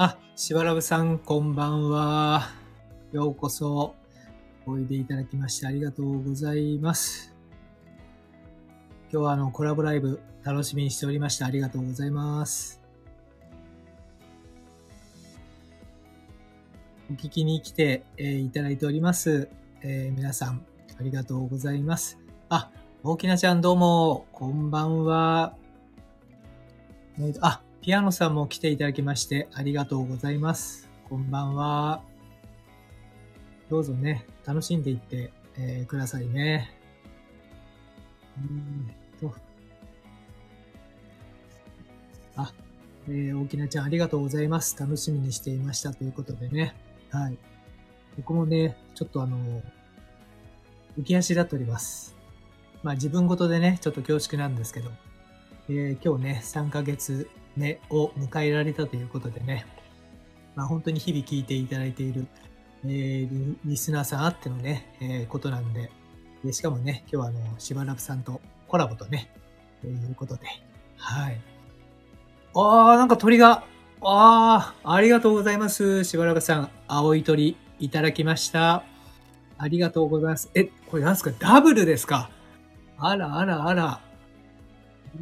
あ、しばらぶさん、こんばんは。ようこそ、おいでいただきましてありがとうございます。今日はあの、コラボライブ楽しみにしておりました。ありがとうございます。お聞きに来て、えーいただいております。えー皆さん、ありがとうございます。あ、大きなちゃんどうも、こんばんは。えーとあ、ピアノさんも来ていただきまして、ありがとうございます。こんばんは。どうぞね、楽しんでいって、えーくださいね。うーんと。あ、えー大きなちゃんありがとうございます。楽しみにしていましたということでね。はい。僕もね、ちょっとあの、浮き足立っております。まあ自分ごとでね、ちょっと恐縮なんですけど、えー今日ね、3ヶ月目を迎えられたということでね、まあ本当に日々聞いていただいている、えーリスナーさんあってのね、えーことなんで、でしかもね、今日はあの、しばらくさんとコラボとね、ということで、はい。あー、なんか鳥が、あー、ありがとうございます。しばらくさん、青い鳥いただきました。ありがとうございます。え、これなんすか？ダブルですか？あらあらあら。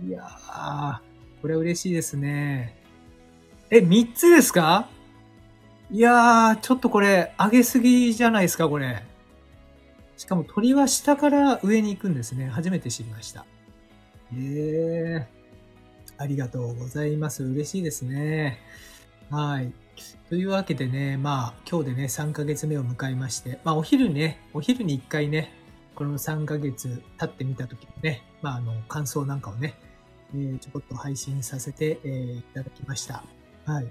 いやー、これ嬉しいですね。え、3つですか？いやー、ちょっとこれ、上げすぎじゃないですか、これ。しかも鳥は下から上に行くんですね。初めて知りました。えー、ありがとうございます。嬉しいですね。はい。というわけでね、まあ、今日でね、3ヶ月目を迎えまして、まあ、お昼ね、お昼に1回ね、この3ヶ月経ってみたときにね、まあ、あの、感想なんかをね、えーちょこっと配信させて、えーいただきました。はい。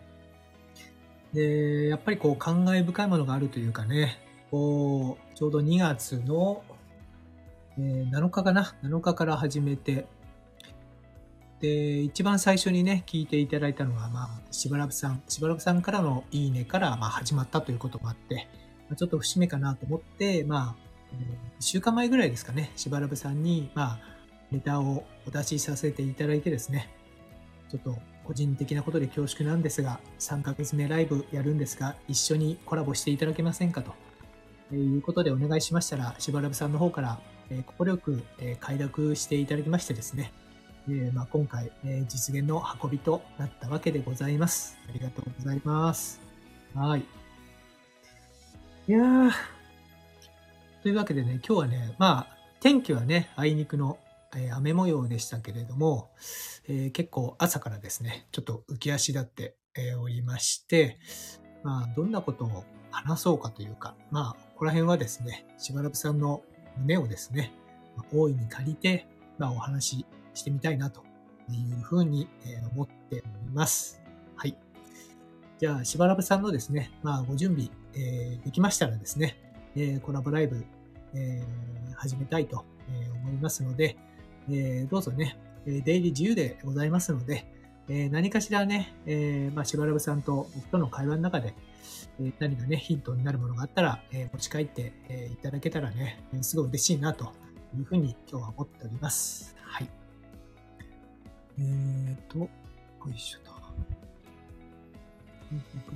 で、やっぱりこう、感慨深いものがあるというかね、こう、ちょうど2月の、えー7日かな ?7 日から始めて、で、一番最初にね、聞いていただいたのは、まあ、しばらくさん、しばらくさんからのいいねから、まあ、始まったということもあって、まあちょっと節目かなと思って、まあ、えー一週間前ぐらいですかね、しばらくさんに、まあ、ネタをお出しさせていただいてですね、ちょっと個人的なことで恐縮なんですが、3ヶ月目ライブやるんですが、一緒にコラボしていただけませんかと、えいうことでお願いしましたら、しばらくさんの方から、えー快く、え快諾していただきましてですね、えまあ、今回、え実現の運びとなったわけでございます。ありがとうございます。はい。いやー。というわけでね、今日はね、まあ、天気はね、あいにくの、え雨模様でしたけれども、えー結構朝からですね、ちょっと浮き足立って、えおりまして、まあ、どんなことを話そうかというか、まあ、ここら辺はですね、しばらくさんの胸をですね、大いに借りて、まあ、お話ししてみたいなというふうに思っております。はい。じゃあ、しばらくさんのですね、まあ、ご準備、えーできましたらですね、えーコラボライブ、えー始めたいと思いますので、えーどうぞね、出入り自由でございますので、えー何かしらね、えーまあ、しばらくさんと僕との会話の中で、えー何かね、ヒントになるものがあったら、えー持ち帰って、えーいただけたらね、えすごい嬉しいなというふうに今日は思っております。はい。えーと、よいしょと。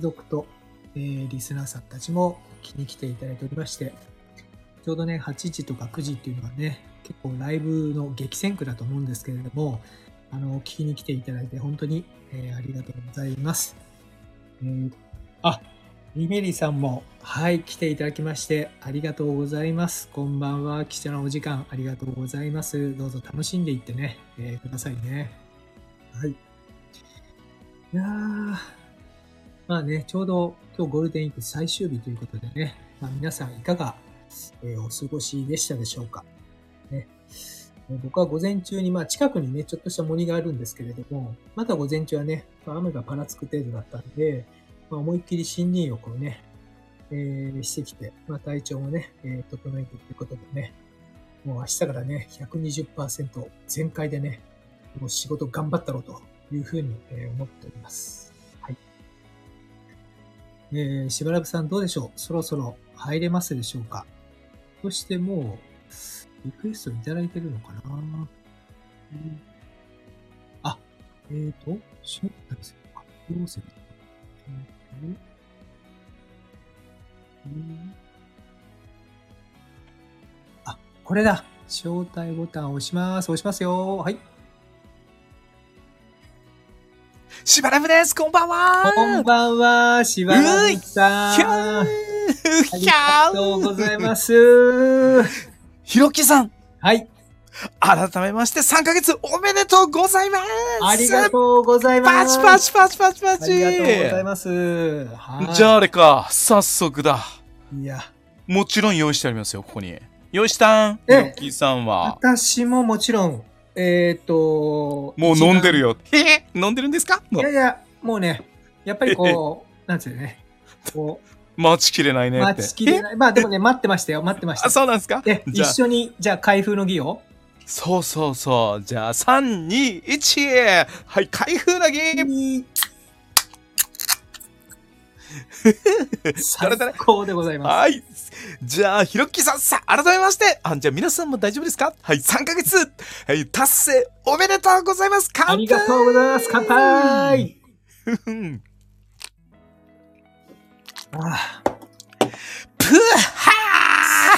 続々と、えーリスナーさんたちも聞きに来ていただいておりまして、ちょうどね、8時とか9時っていうのはね、結構ライブの激戦区だと思うんですけれども、あの、聞きに来ていただいて本当に、えーありがとうございます。えーあ、リメリさんも、はい、来ていただきまして、ありがとうございます。こんばんは。貴重なお時間、ありがとうございます。どうぞ楽しんでいってね、えーくださいね。はい。いやー、まあね、ちょうど今日ゴールデンウィーク最終日ということでね、まあ皆さんいかが、えーお過ごしでしたでしょうか。僕は午前中に、まあ近くにね、ちょっとした森があるんですけれども、まだ午前中はね、雨がぱらつく程度だったんで、まあ、思いっきり森林浴をね、えーしてきて、まあ体調もね、えー整えてということでね、もう明日からね、120%全開でね、もう仕事頑張ったろうというふうに、思っております。はい。えー、しばらくさんどうでしょう？そろそろ入れますでしょうか？そしてもう、リクエストいただいてるのかな、うんあ、えーと、しゅんたりするか。どうするあ、これだ。招待ボタンを押します。押しますよ。はい。しばらくですこんばんはこんばんは、しばらくさん。ありがとうございーます。ひろきさん、はい。改めまして3ヶ月おめでとうございますありがとうございます。パチパチパチパチパあチりがとうございます。はい。じゃああれか、早速だ。いや、もちろん用意してありますよ、ここに。用意したんひえろきさんは。私ももちろん、えっ、と、もう飲んでるよ。へへ飲んでるんですか？いやいや、もうね、やっぱりこう、なんつうのね、こう待ちきれないねう、って。待ちきれない。まあでもね、待ってましたよ、待ってましあ、た。そうなんですか？で、一緒に、じゃあ開封の儀を？そうそうそう。じゃあ、3、2、1! はい、開封の儀 最高でございます。はい。じゃあ、ひろっきさん、さ、改めまして、あ、じゃあ皆さんも大丈夫ですか？はい、3ヶ月、はい、達成、おめでとうございます乾杯ありがとうございます。乾杯うんあプーハー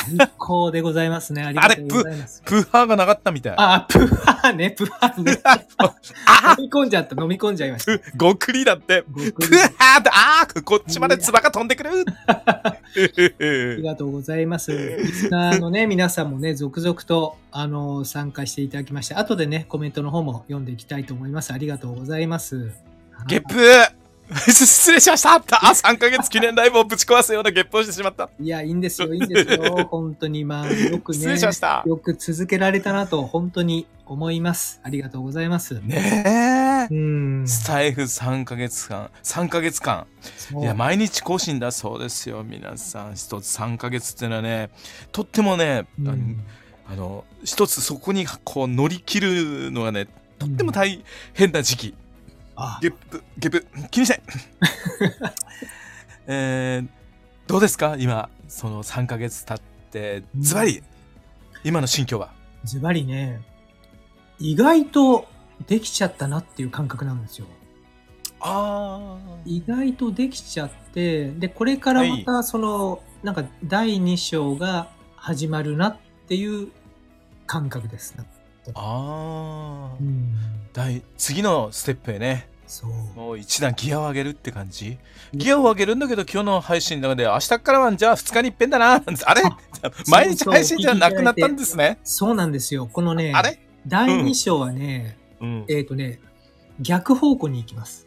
ー最高でございますね。ありがとうございます。プーハーがなかったみたい。あ、プハーね、プハーね。あ飲み込んじゃった、飲み込んじゃいました。プ、ごくりだって。ごくりプーハーって、あーこっちまで唾が飛んでくる。ありがとうございます。リスナーのね、皆さんもね、続々と、あの、参加していただきまして、後でね、コメントの方も読んでいきたいと思います。ありがとうございます。ゲップー 失礼しましたあ、3ヶ月記念ライブをぶち壊すようなゲップをしてしまった。いや、いいんですよ、いいんですよ。本当に、まあ、よく失ね礼しました、よく続けられたなと、本当に思います。ありがとうございます。ねえ。うん。スタイフ3ヶ月間、3ヶ月間。いや、毎日更新だそうですよ、皆さん。一つ3ヶ月っていうのはね、とってもね、うんあのあの、一つそこにこう乗り切るのがね、とっても大変な時期。あ。ゲップ、ゲップ、気にしない。えー、どうですか？今、その3ヶ月経って、ズバリ、今の心境は。ズバリね、意外とできちゃったなっていう感覚なんですよ。あ意外とできちゃって、で、これからまたその、なんか第2章が始まるなっていう感覚です。あー。うん。第次のステップへね。そう。もう一段ギアを上げるって感じ？ギアを上げるんだけど今日の配信の中で明日からはじゃあ2日に一遍だなあれ？あ 毎日配信じゃなくなったんですね。そうなんですよ。このね、あれ？第2章はね、うん、えっ、とね、逆方向に行きます。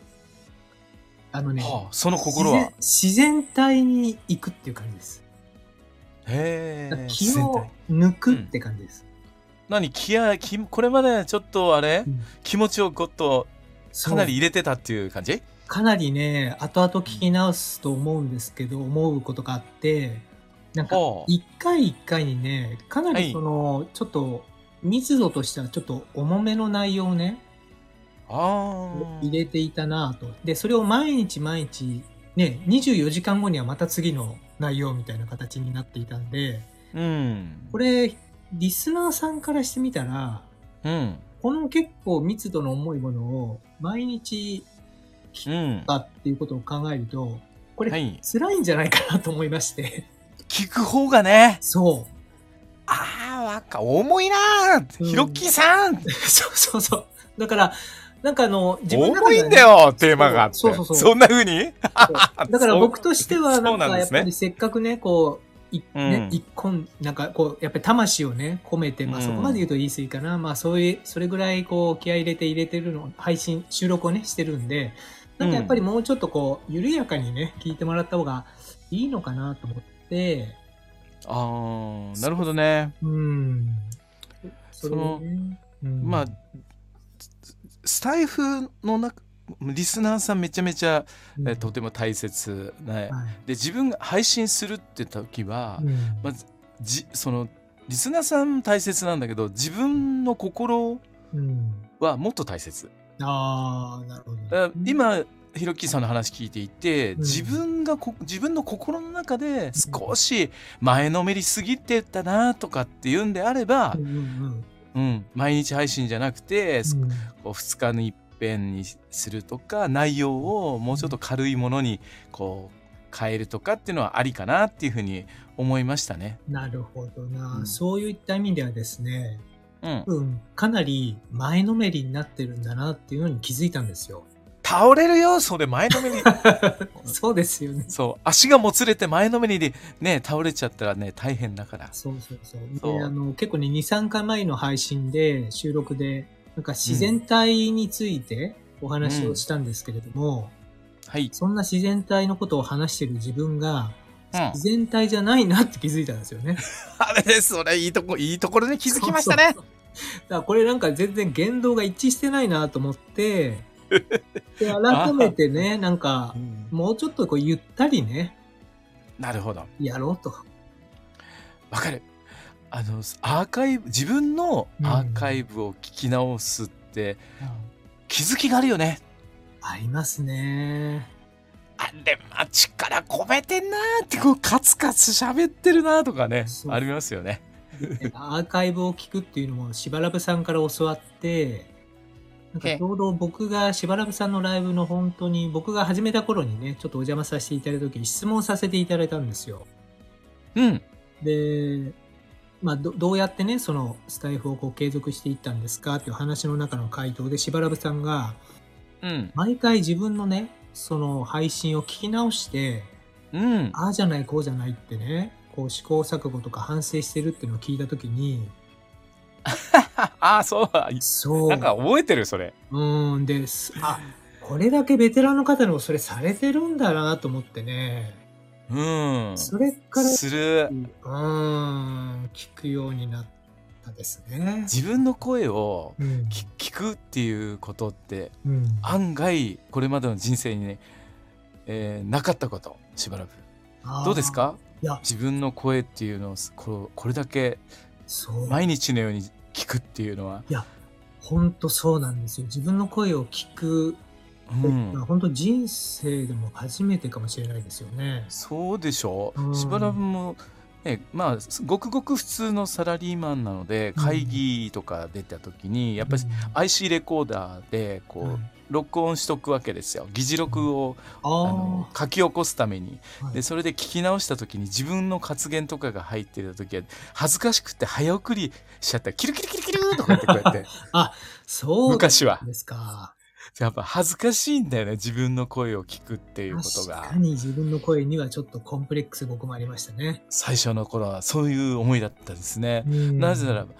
あのね、はあ、その心は？自然体に行くっていう感じです。へえ気を抜くって感じです。何気合気これまでちょっとあれ、うん。気持ちをゴッとかなり入れてたっていう感じ？かなりね、後々聞き直すと思うんですけど、思うことがあって、なんか一回一回にね、かなはいりその、ちょっと、密度としてはちょっと重めの内容をね、ああ入れていたなぁと。で、それを毎日毎日、ね、24時間後にはまた次の内容みたいな形になっていたんで、うん。これ、リスナーさんからしてみたら、うん。この結構密度の重いものを毎日うん。だっていうことを考えると、これ、はい。辛いんじゃないかなと思いまして。聞く方がね。そう。ああわか重いなー。うん。ひろっきーさん。そうそうそう。だから、なんかあの、自分の中重いんだよ、テーマがあって。そうそうそう。そんな風に？だから僕としては、そなかうんなんですね。やっぱりせっかくね、こう、ね、一本、なんかこう、やっぱり魂をね、込めて、まあうんそこまで言うと言い過ぎかな。まあそういう、それぐらいこう、気合い入れて入れてるの、配信、収録をね、してるんで、なんかやっぱりもうちょっとこう、緩やかにね、聞いてもらった方がいいのかなと思って、ああ、なるほどね。うん。それをね、うんまあ、スタイフの中、リスナーさんめちゃめちゃ、うん。えとても大切ね。はい。で、自分が配信するって時は、うん。まず、じその、リスナーさんも大切なんだけど、自分の心うん。はもっと大切。ああ、なるほど。今、ひろきさんの話聞いていて、うん。自分がこ自分の心の中で少し前のめりすぎてたなとかっていうんであればう、んうんうん。毎日配信じゃなくて、うん。こう2日に一便にするとか内容をもうちょっと軽いものにこう変えるとかっていうのはありかなっていうふうに思いましたね。なるほどな、うんそういった意味ではですね、うん、うん、かなり前のめりになってるんだなっていうのに気づいたんですよ。倒れるよそれ前のめり そうですよね。そう足がもつれて前のめりでね倒れちゃったらね大変だから。そうそうそう。あの、結構ね、2、3回前の配信で、収録で、なんか自然体についてお話をしたんですけれども、はい。そんな自然体のことを話してる自分が、うん自然体じゃないなって気づいたんですよね。あれですそれいいとこいいところに気づきましたね。そうそうだからこれなんか全然言動が一致してないなと思って、で改めてね、なんかう、んもうちょっとこうゆったりね、なるほど。やろうと。わかる。あのアーカイブ自分のアーカイブを聞き直すって気づきがあるよね。ありますね。あれま力込めてんなーってこうカツカツ喋ってるなーとかねありますよね。でアーカイブを聞くっていうのも、しばらぶさんから教わって、なんかちょうど僕がしばらぶさんのライブの本当に、僕が始めた頃にね、ちょっとお邪魔させていただいた時に質問させていただいたんですよ。うんで、まあ、どどうやってね、そのスタイフをこう継続していったんですか？っていう話の中の回答で、しばらぶさんが、うん毎回自分のね、その配信を聞き直して、うんああじゃない、こうじゃないってね、こう試行錯誤とか反省してるっていうのを聞いたときに、ああそうそう。なんか覚えてるそれ。うーん、です。あ、これだけベテランの方のそれされてるんだなと思ってね。うんそれから、するうーん、聞くようになったですね。自分の声をうん。聞聞くっていうことってうん。案外これまでの人生にね、えーなかったことしばらくどうですか？いや、自分の声っていうのをこうこれだけ。毎日のように聞くっていうのは、本当そうなんですよ。自分の声を聞く、うん。まあ本当人生でも初めてかもしれないですよね。そうでしょ？ううん。しばらくも、ね、まあごくごく普通のサラリーマンなのでうん。会議とか出た時にやっぱりうん。IC レコーダーでこう、はい。録音しとくわけですよ。議事録を、あのあ書き起こすために。でそれで聞き直した時に自分の発言とかが入ってる時は恥ずかしくて早送りしちゃった。らキルキルキルキルとか言ってこうやって。そう昔はですか。やっぱ恥ずかしいんだよね自分の声を聞くっていうことが確かに自分の声にはちょっとコンプレックス僕もありましたね。最初の頃はそういう思いだったですね、うんなぜならば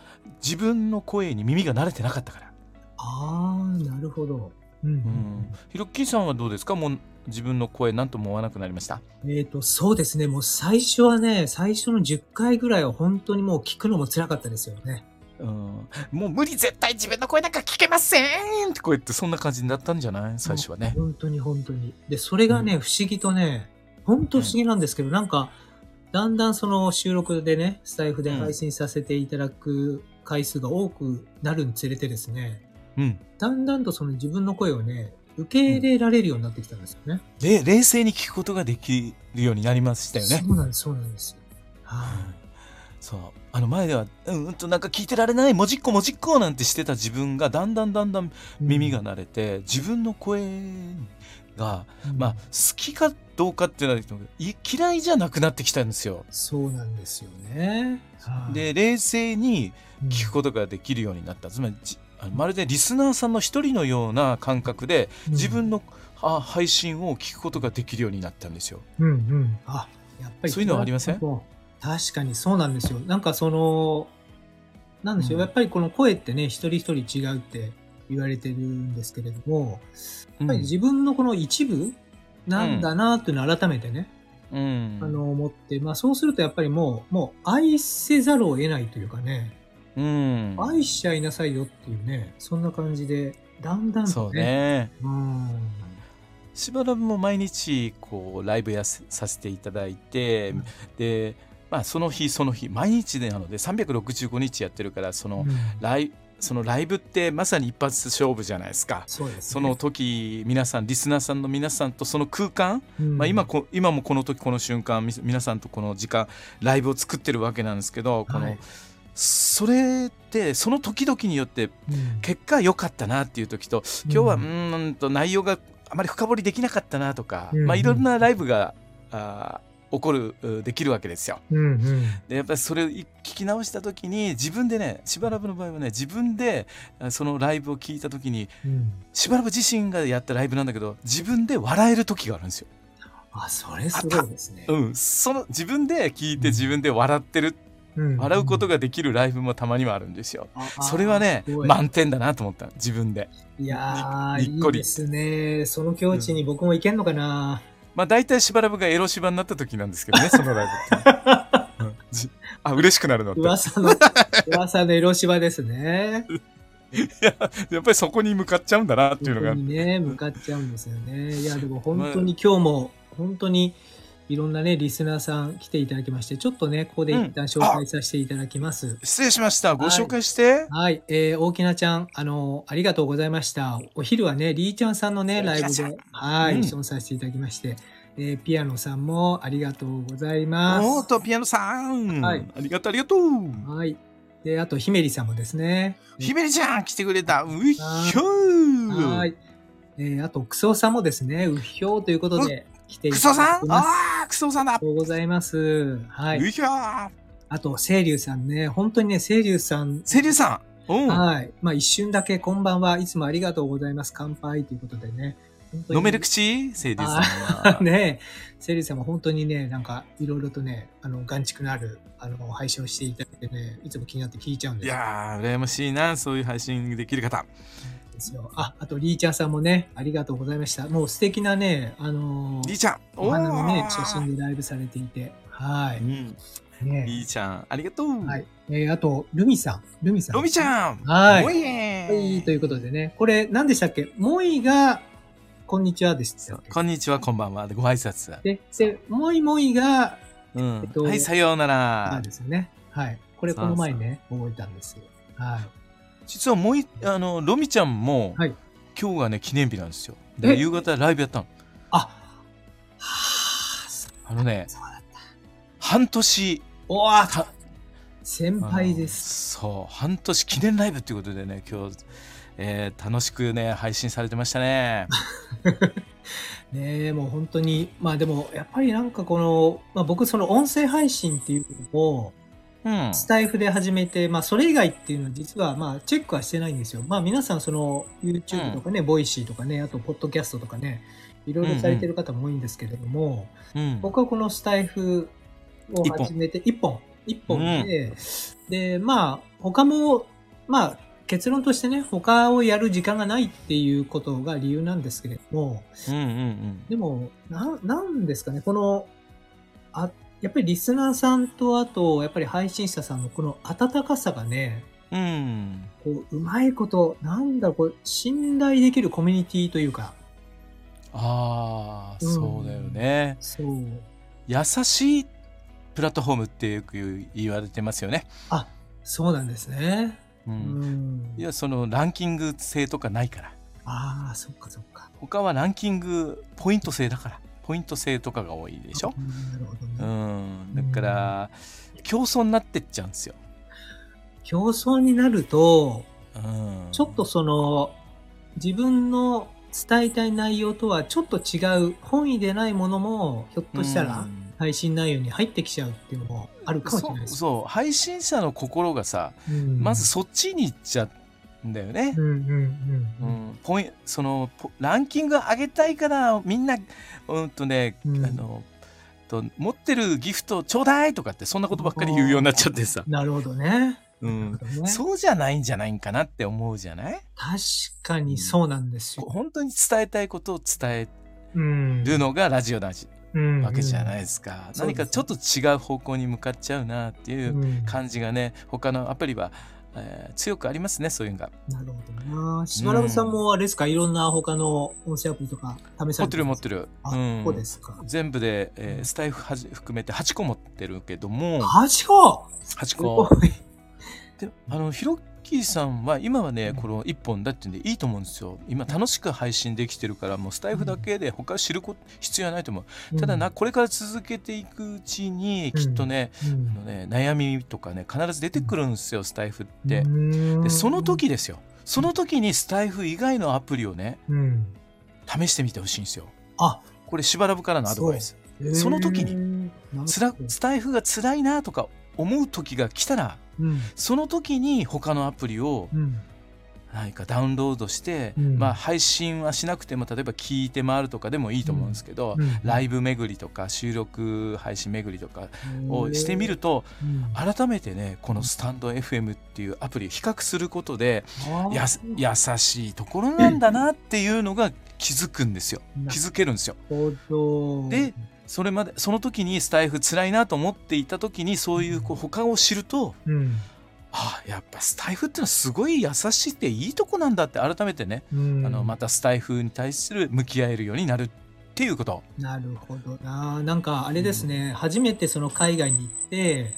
自分の声に耳が慣れてなかったから、ああ、なるほど。うんうんうん、ヒロッキーさんはどうですか？もう自分の声何とも思わなくなりました？えっ、と、そうですね。もう最初はね、最初の10回ぐらいは本当にもう聞くのも辛かったですよね。うん、もう無理絶対自分の声なんか聞けませんってこう言ってそんな感じになったんじゃない？最初はね。本当に本当に。で、それがね、不思議とね、本当不思議なんですけど、なんか、だんだんその収録でね、スタイフで配信させていただく回数が多くなるにつれてですね、うん、だんだんとその自分の声をね、受け入れられるようになってきたんですよね。で冷静に聞くことができるようになりましたよね。そうなんです、そうなんです。はそうあの前ではうんうんとなんか聞いてられないもじっこもじっこなんてしてた自分がだんだんだんだんい。耳が慣れて、自分の声がうん、まあ好きかどうかっていうのはい嫌いじゃなくなってきたんですよ。そうなんですよね。はいで冷静にうん聞くことができるようになったつまりまるでリスナーさんの一人のような感覚で自分のあ配信を聞くことができるようになったんですよ。うんうん。あ、やっぱり。そういうのはありません？確かにそうなんですよ。なんかその、なんでしょう、うんやっぱりこの声ってね、一人一人違うって言われてるんですけれども、やっぱり自分のこの一部なんだなっていうのを改めてね、うんあの思って、まあそうするとやっぱりもう、もう愛せざるを得ないというかね、うん、愛しちゃいなさいよっていうね、そんな感じで、だんだんとね。そうね。うん。しばらくも毎日こうライブやせさせていただいて、うんで、まあ、その日その日毎日でなので365日やってるからそのうん。ライそのライブってまさに一発勝負じゃないですか。そね。その時皆さんリスナーさんの皆さんとその空間、うん、まあ、今こ今もこの時この瞬間み皆さんとこの時間ライブを作ってるわけなんですけどこの、はい。それってその時々によってうん。結果良かったなっていう時と今日はううんと内容があまり深掘りできなかったなとか、うん。まあ、いろんなライブがあー起こるうできるわけですよ。うんうんでやっぱりそれを聞き直した時に自分でねしばらぶの場合はね自分であそのライブを聞いた時にうんしばらぶ自身がやったライブなんだけど自分で笑える時があるんですよ。あ、それすごいですね。うん、その自分で聞いて自分で笑ってる、うん笑うことができるライブもたまにはあるんですよ。あそれはね満点だなと思った自分で。いやー、ににっこりいいですね。その境地に僕も行けんのかな。まあ大体しばらぶがエロ芝になった時なんですけどね そのライブって。うんじあ嬉しくなるのって。噂の、噂のエロ芝ですね。いややっぱりそこに向かっちゃうんだなっていうのがね、向かっちゃうんですよね。いや、でも本当に今日も、本当にいろんなね、リスナーさん来ていただきまして、ちょっとね、ここで一旦紹介させていただきます。失礼しました。ご紹介して、はい、えー、大きなちゃん、あの、ありがとうございました。お昼はね、りーちゃんさんのね、ライブで、はい、うん。一緒にさせていただきまして、えー、ピアノさんもありがとうございます。おーとピアノさん、はい。ありがとうありがとう。はい。で、あと、ひめりさんもですね。ひめりちゃん来てくれた。うっひょー。はい。えー、あと、クソさんもですね、うっひょーということで、来ていクただソさん？いてます。あああクソさんだ。りがとうございます。はうい。ひょ。ーあと、清流さんね、本当にね、清流さん、セリュウさん。う。んはい。まあ、一瞬だけ、こんばんは、いつもありがとうございます。乾杯ということでね。飲める口？セリュウさんは。ね。え、セリさんも本当にね、なんか、いろいろとね、あの、眼蓄のある、あの、配信をしていただいてね、いつも気になって聞いちゃうんです。いやー羨ましいなそういう配信できる方ですよ。あ、あと、リーちゃんさんもね、ありがとうございました。もう素敵なね、あのーりーちゃんお花のね、写真でライブされていて、はうんい。ねりーちゃんありがとう、はい。えー、あと、ルミさん。ルミさん。ロミちゃんはいということでね、これ、何でしたっけ？モイが、こんにちはでしたっけこんにちはこんばんはでご挨拶で、で、モイモイが、うん、えっとはいさようならですよね。はい。これ、この前ね、覚えたんですよ。はい。実はもういあのロミちゃんも、はい。今日がね記念日なんですよ。でえ夕方ライブやったの。あ、はあ、のね。半年。おわ。た先輩です。そう半年記念ライブっていうことでね今日、えー楽しくね配信されてましたね。ねえ、もう本当に、まあでも、やっぱりなんかこの、まあ僕その音声配信っていうのを、うん。スタエフで始めて、まあそれ以外っていうのは実はまあチェックはしてないんですよ。まあ皆さんその YouTube とかね、ボイシーとかね、あとポッドキャストとかね、いろいろされてる方も多いんですけれども、うん僕はこのスタエフを始めて、一本、一本。で、で、まあ、他も、まあ、結論としてね、他をやる時間がないっていうことが理由なんですけれども、うんうんでも、な、なんですかね、この、あ、やっぱりリスナーさんと、あと、やっぱり配信者さんのこの温かさがね、うんうんこう、うまいこと、なんだこう、信頼できるコミュニティというか、ああ、うんそうだよねそう。優しいプラットフォームってよく言われてますよね、あ、そうなんですね。ううんん。いやそのランキング制とかないからああ、そっかそっか。他はランキングポイント制だからポイント制とかが多いでしょ、うん。だから競争になってっちゃうんですよ、競争になると、うん、ちょっとその、自分の伝えたい内容とはちょっと違う本意でないものも、ひょっとしたらうん。配信内容に入ってきちゃうっていうのもあるかもしれないです。そうそう。配信者の心がさ、うん。まずそっちに行っちゃうんだよね。うん、うんうんううん。ん、ポインそのポランキング上げたいからみんなうんとね、うん。あのと持ってるギフトちょうだいとかってそんなことばっかり言うようになっちゃってさ、なるほどね。うん。そうじゃないんじゃないんかなって思うじゃない？確かにそうなんですよ。本当に伝えたいことを伝えうん。るのがラジオだし、うんわけじゃないですか、そうですね何かちょっと違う方向に向かっちゃうなっていううん。感じがね他のアプリは、えー強くありますねそういうのがなるほどな。しばらくさんもあれですか、いろんな他の音声アプリとか試され持ってる持ってる。る、あ、うんそうですか？全部で、えースタイフはじ含めて8個持ってるけども8個8す個。であのひろキーさんは今はねこの1本だってんでいいと思うんですよ。今楽しく配信できてるからもうスタイフだけで他知ること必要はないと思う。ただなこれから続けていくうちにきっとね,、あのね悩みとかね必ず出てくるんですよスタイフって。でその時ですよ。その時にスタイフ以外のアプリをね、試してみてほしいんですよ。あこれしばらくからのアドバイス。その時につらスタイフが辛いなとか思う時が来たら、うん、その時に他のアプリを何かダウンロードして、うん、まあ、配信はしなくても例えば聞いて回るとかでもいいと思うんですけど、うん、ライブ巡りとか収録配信巡りとかをしてみると、改めてねこのスタンド FM っていうアプリを比較することでや優しいところなんだなっていうのが気づくんですよ。気づけるんですよ。でそれまでその時にスタイフ辛いなと思っていた時にそういうこう他を知ると、うん、あやっぱスタイフってのはすごい優しいていいとこなんだって改めてね、うん、あのまたスタイフに対する向き合えるようになるっていうこと。なるほどな。なんかあれですね、うん、初めてその海外に行って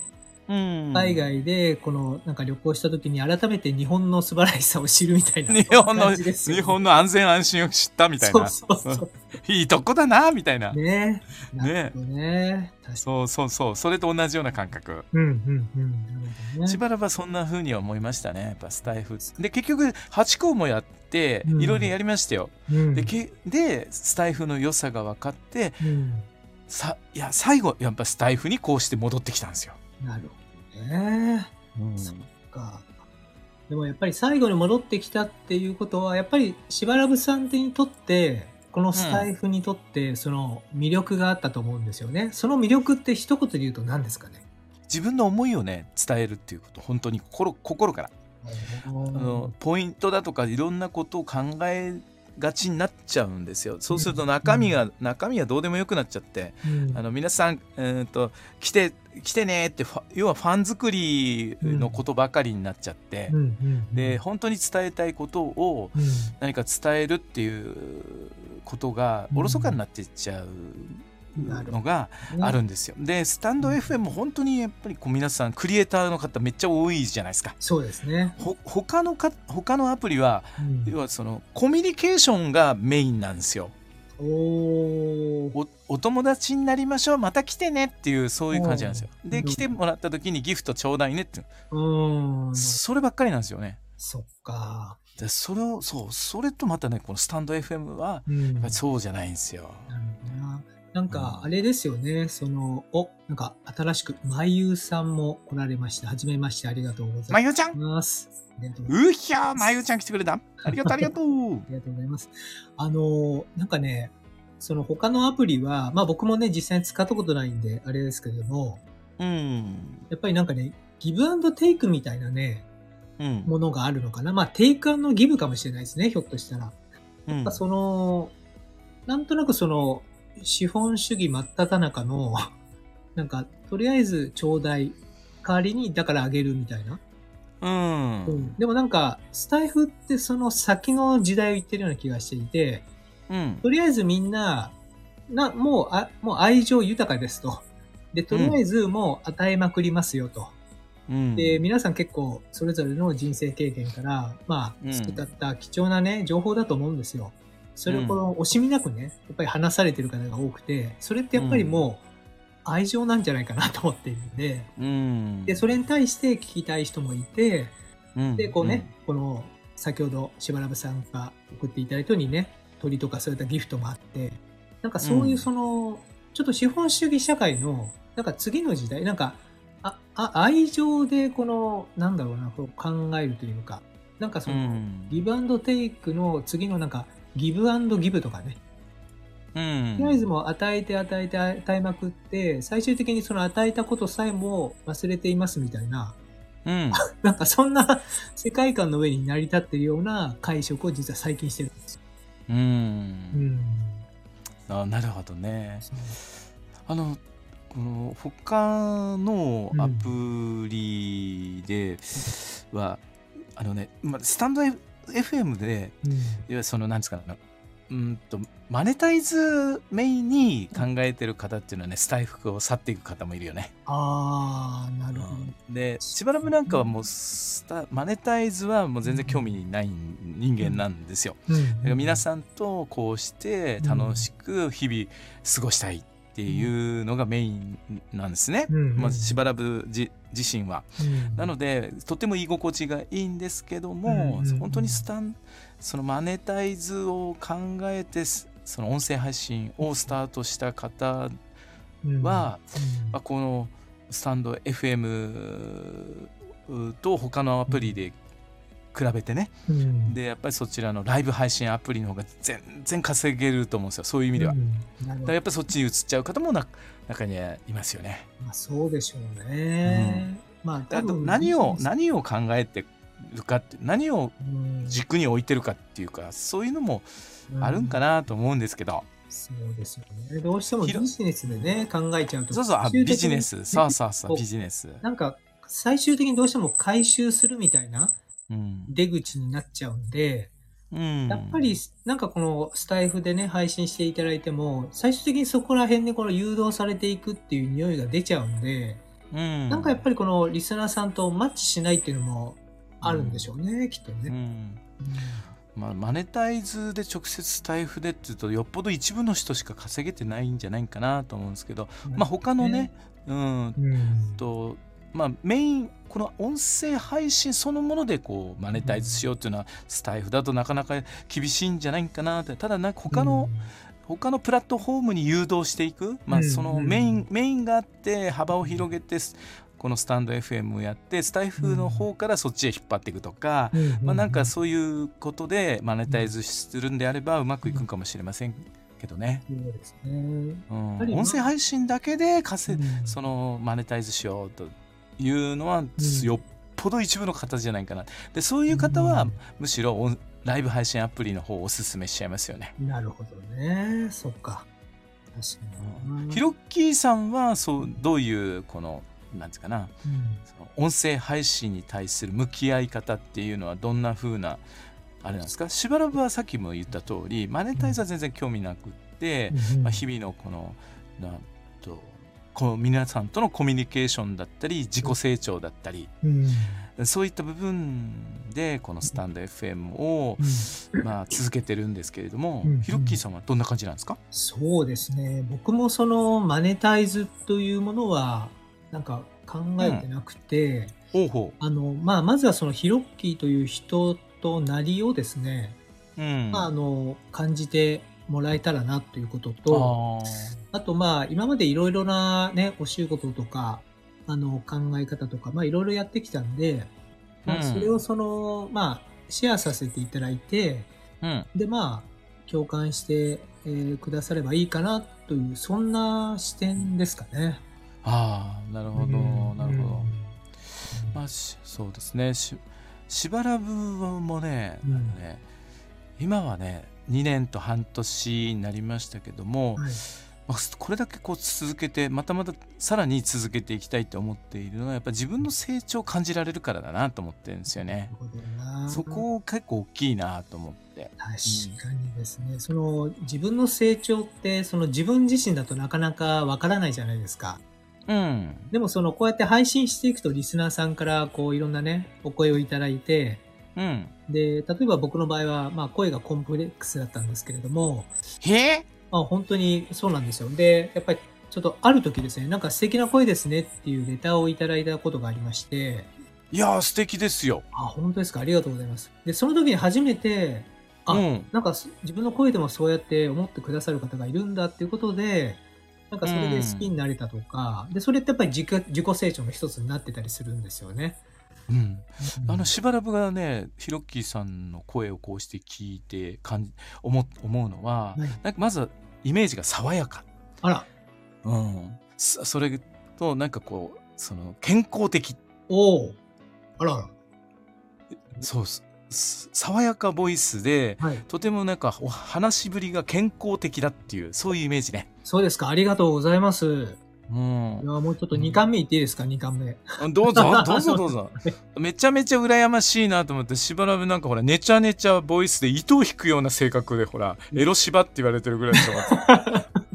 海外でこのなんか旅行した時に改めて日本の素晴らしさを知るみたいな日本の、日本の安全安心を知ったみたいな。そうそうそういいとこだなみたいな。ね。ね。ねそうそうそう。それと同じような感覚。うんうんうん、しばらくそんなふうには思いましたね。やっぱスタイフ。で結局8校もやっていろいろやりましたよ、うん、でけでスタイフの良さが分かって、うん、さいや最後やっぱスタイフにこうして戻ってきたんですよなるほどね。うん、そっか。でもやっぱり最後に戻ってきたっていうことは、やっぱりしばらぶさんにとって、このスタイフにとって、その魅力があったと思うんですよね。うん、その魅力って一言で言うと何ですかね？自分の思いをね、伝えるっていうこと、本当に心心から。あのポイントだとかいろんなことを考えがちになっちゃうんですよ。そうすると中身が、うん、中身はどうでもよくなっちゃって、うん、あの皆さん、えーと、来て来てねって要はファン作りのことばかりになっちゃって、うん、で本当に伝えたいことを何か伝えるっていうことがおろそかになっていっちゃうのがあるんですよ。でスタンド FM も本当にやっぱりこう皆さんクリエイターの方めっちゃ多いじゃないですか。そうですねほ他のか他のアプリは、うん、要はそのコミュニケーションがメインなんですよ。おお友達になりましょうまた来てねっていうそういう感じなんですよ。で来てもらった時にギフトちょうだいねってそればっかりなんですよね。そっか。でそれをそうそれとまたねこのスタンド FM はやっぱりそうじゃないんですよ。なるほどな。なんか、あれですよね。その、お、なんか、新しく、まゆさんも来られました。はじめまして、ありがとうございます。まゆちゃん？うひゃー、まゆちゃん来てくれた。ありがとう、ありがとう。ありがとうございます。あの、なんかね、その他のアプリは、まあ僕もね、実際に使ったことないんで、あれですけれども、うん。やっぱりなんかね、ギブアンドテイクみたいなね、うん、ものがあるのかな。まあ、テイクアンドギブかもしれないですね、ひょっとしたら。やっぱその、なんとなくその、資本主義真っ只中の、なんか、とりあえずちょうだい。代わりに、だからあげるみたいな。うん、うん。でもなんか、スタイフってその先の時代を言ってるような気がしていて、うん。とりあえずみんな、な、もう、あ、もう愛情豊かですと。で、とりあえずもう与えまくりますよと。うん、で、皆さん結構それぞれの人生経験から、まあ、作った貴重なね、情報だと思うんですよ。それをこの惜しみなくね、やっぱり話されてる方が多くて、それってやっぱりもう愛情なんじゃないかなと思っているんで、うん、で、それに対して聞きたい人もいて、うん、で、こうね、この先ほどしばらぶさんが送っていただいたようにね、鳥とかそういったギフトもあって、なんかそういうその、ちょっと資本主義社会の、なんか次の時代、なんか、あ、あ愛情でこの、なんだろうな、こう考えるというか、なんかその、ギブアンドテイクの次のなんか、ギブアンドギブとかね。うん。とりあえずもう与えて与えて与えまくって、最終的にその与えたことさえも忘れていますみたいな。うん。なんかそんな世界観の上に成り立っているような会食を実は最近してるんですよ。うん。うん。あなるほどね。あの、この他のアプリでは、うん、あのね、まあ、スタンド FM で、うん、いわそのなんですかうんとマネタイズメインに考えてる方っていうのはねスタイフを去っていく方もいるよね。ああなるほど。うん、でしばらくなんかはもうスタマネタイズはもう全然興味ない人間なんですよ。うん、だから皆さんとこうして楽しく日々過ごしたいっていうのがメインなんですね。うん、まずしばらく自身は。なのでとても居心地がいいんですけども、本当にスタンそのマネタイズを考えてその音声配信をスタートした方は、うん、まあ、このスタンド FM と他のアプリで比べてね、うん、でやっぱりそちらのライブ配信アプリの方が全然稼げると思うんですよ。そういう意味では、うん、だからやっぱりそっちに移っちゃう方もな中にはいますよね、まあ、そうでしょうね、うん、まあ何を何を考えてるかって何を軸に置いてるかっていうかそういうのもあるんかなと思うんですけど、そうですよね。どうしてもビジネスでね、考えちゃうと。そうそう、ビジネス。そうそうそう、ビジネス。なんか、最終的にどうしても回収するみたいな出口になっちゃうんで、うん、やっぱり、なんかこのスタイフでね、配信していただいても、最終的にそこら辺でこの誘導されていくっていう匂いが出ちゃうんで、うん、なんかやっぱりこのリスナーさんとマッチしないっていうのもあるんでしょうね、うん、きっとね。うん。まあ、マネタイズで直接スタイフでっていうとよっぽど一部の人しか稼げてないんじゃないかなと思うんですけど、まあ、他のね、うん、とまあ、メインこの音声配信そのものでこうマネタイズしようっていうのはスタイフだとなかなか厳しいんじゃないかなって。ただなんか他の、他のプラットフォームに誘導していく、まあ、そのメイン、メインがあって幅を広げてこのスタンド FM をやってスタイフの方からそっちへ引っ張っていくとか、うん、まあ、なんかそういうことでマネタイズするんであればうまくいくかもしれませんけどね。そうですね、うん、音声配信だけで稼、うん、そのマネタイズしようというのはよっぽど一部の方じゃないかな。でそういう方はむしろライブ配信アプリの方をおすすめしちゃいますよね。なるほどね。そっか。確かに。ヒロッキーさんはそうどういうこのなんですかな、うん、その音声配信に対する向き合い方っていうのはどんな風なあれなんですか？しばらくはさっきも言った通りマネタイズは全然興味なくって、うん、まあ、日々のこのこう皆さんとのコミュニケーションだったり自己成長だったり、うん、そういった部分でこのスタンド FM を、まあ、続けてるんですけれども、ヒロッキーさんはどんな感じなんですか？そうですね。僕もそのマネタイズというものはなんか考えてなくて、あのまあ、まずはそのヒロッキーという人となりをですね、うん。まあ、あの感じてもらえたらなということとあとまあ今までいろいろな、ね、お仕事とかあの考え方とかいろいろやってきたんで、まあ、それをその、まあ、シェアさせていただいて、うん、でまあ共感して、えー、くださればいいかなというそんな視点ですかね。ああなるほど、なるほど、まあそうですね。ししばらぶもね,、うん、ね今はね2年と半年になりましたけども、はいまあ、これだけこう続けてまたまたさらに続けていきたいと思っているのはやっぱ自分の成長を感じられるからだなと思ってるんですよね。そこ結構大きいなと思って。確かにですね、うん、その自分の成長ってその自分自身だとなかなかわからないじゃないですか。うん。でもその、こうやって配信していくとリスナーさんからこういろんなね、お声をいただいて、うん。で、例えば僕の場合は、まあ声がコンプレックスだったんですけれども、へまあ本当にそうなんですよ。で、やっぱりちょっとある時ですね、なんか素敵な声ですねっていうレターをいただいたことがありまして、いやー素敵ですよ。あ、本当ですか？ありがとうございます。で、その時に初めて、あ、うん、なんか自分の声でもそうやって思ってくださる方がいるんだっていうことで、なんかそれで好きになれたとか、うん、で、それってやっぱり自己自己成長の一つになってたりするんですよね。うん、あのしばらくがねヒロッキーさんの声をこうして聞いて感じ思思うのは、はい、なんかまずイメージが爽やか。あら、うん、それとなんかこうその健康的。おおあらそう爽やかボイスで、はい、とてもなんかお話しぶりが健康的だっていうそういうイメージね。そうですか。ありがとうございますうん。いや、もうちょっと2巻目いっていいですか、2巻目。どうぞ、どうぞどうぞ。めちゃめちゃ羨ましいなと思って、しばらくなんかほら、ねちゃねちゃボイスで糸を引くような性格で、ほら、エロ芝って言われてるぐらいでしょ。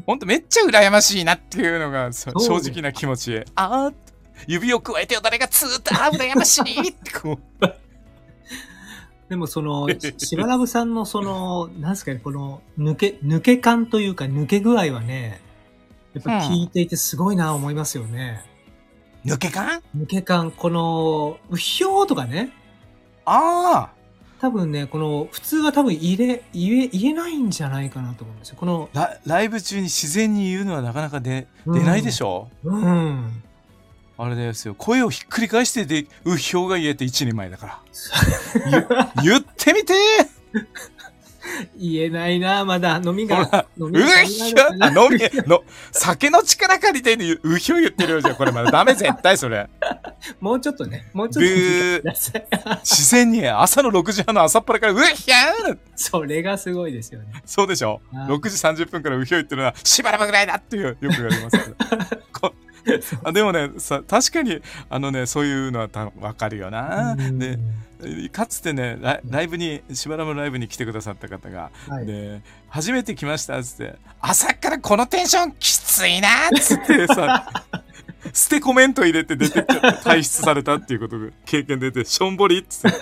ほんとめっちゃ羨ましいなっていうのが正直な気持ちで。ああ、指を加えてよ、誰がつーっと、ああ、羨ましいってこう。でもその、しばらぶさんのその、なんすかね、この、抜け、抜け感というか、抜け具合はね、やっぱ聞いていてすごいな思いますよね。抜け感？抜け感、この、うひょーとかね。ああ。多分ね、この、普通は多分入れ、言え、言えないんじゃないかなと思うんですよ。この、ラライブ中に自然に言うのはなかなか出、出ないでしょ？うん。うんあれですよ。声をひっくり返してで、うひょうが言えて一人前だから。言ってみて言えないな、まだ。飲みが。飲みうひょあ、飲み、の、酒の力借りてにうひょ言ってるよじゃん。これまだ ダメ絶対それ。もうちょっとね。もうちょっと。自然に朝の6時半の朝っぱらからうひょそれがすごいですよね。そうでしょ。6時30分からうひょ言ってるのはしばらくぐらいだっていう、よく言われますけど。あでもねさ確かにあのねそういうのはた分かるよな。でかつてねライブにしばらくライブに来てくださった方が、はい、で初めて来ましたっつって「朝からこのテンションきついな」っつってさ 捨てコメント入れて出てっちゃって退出されたっていうことが経験出てしょんぼりっつって。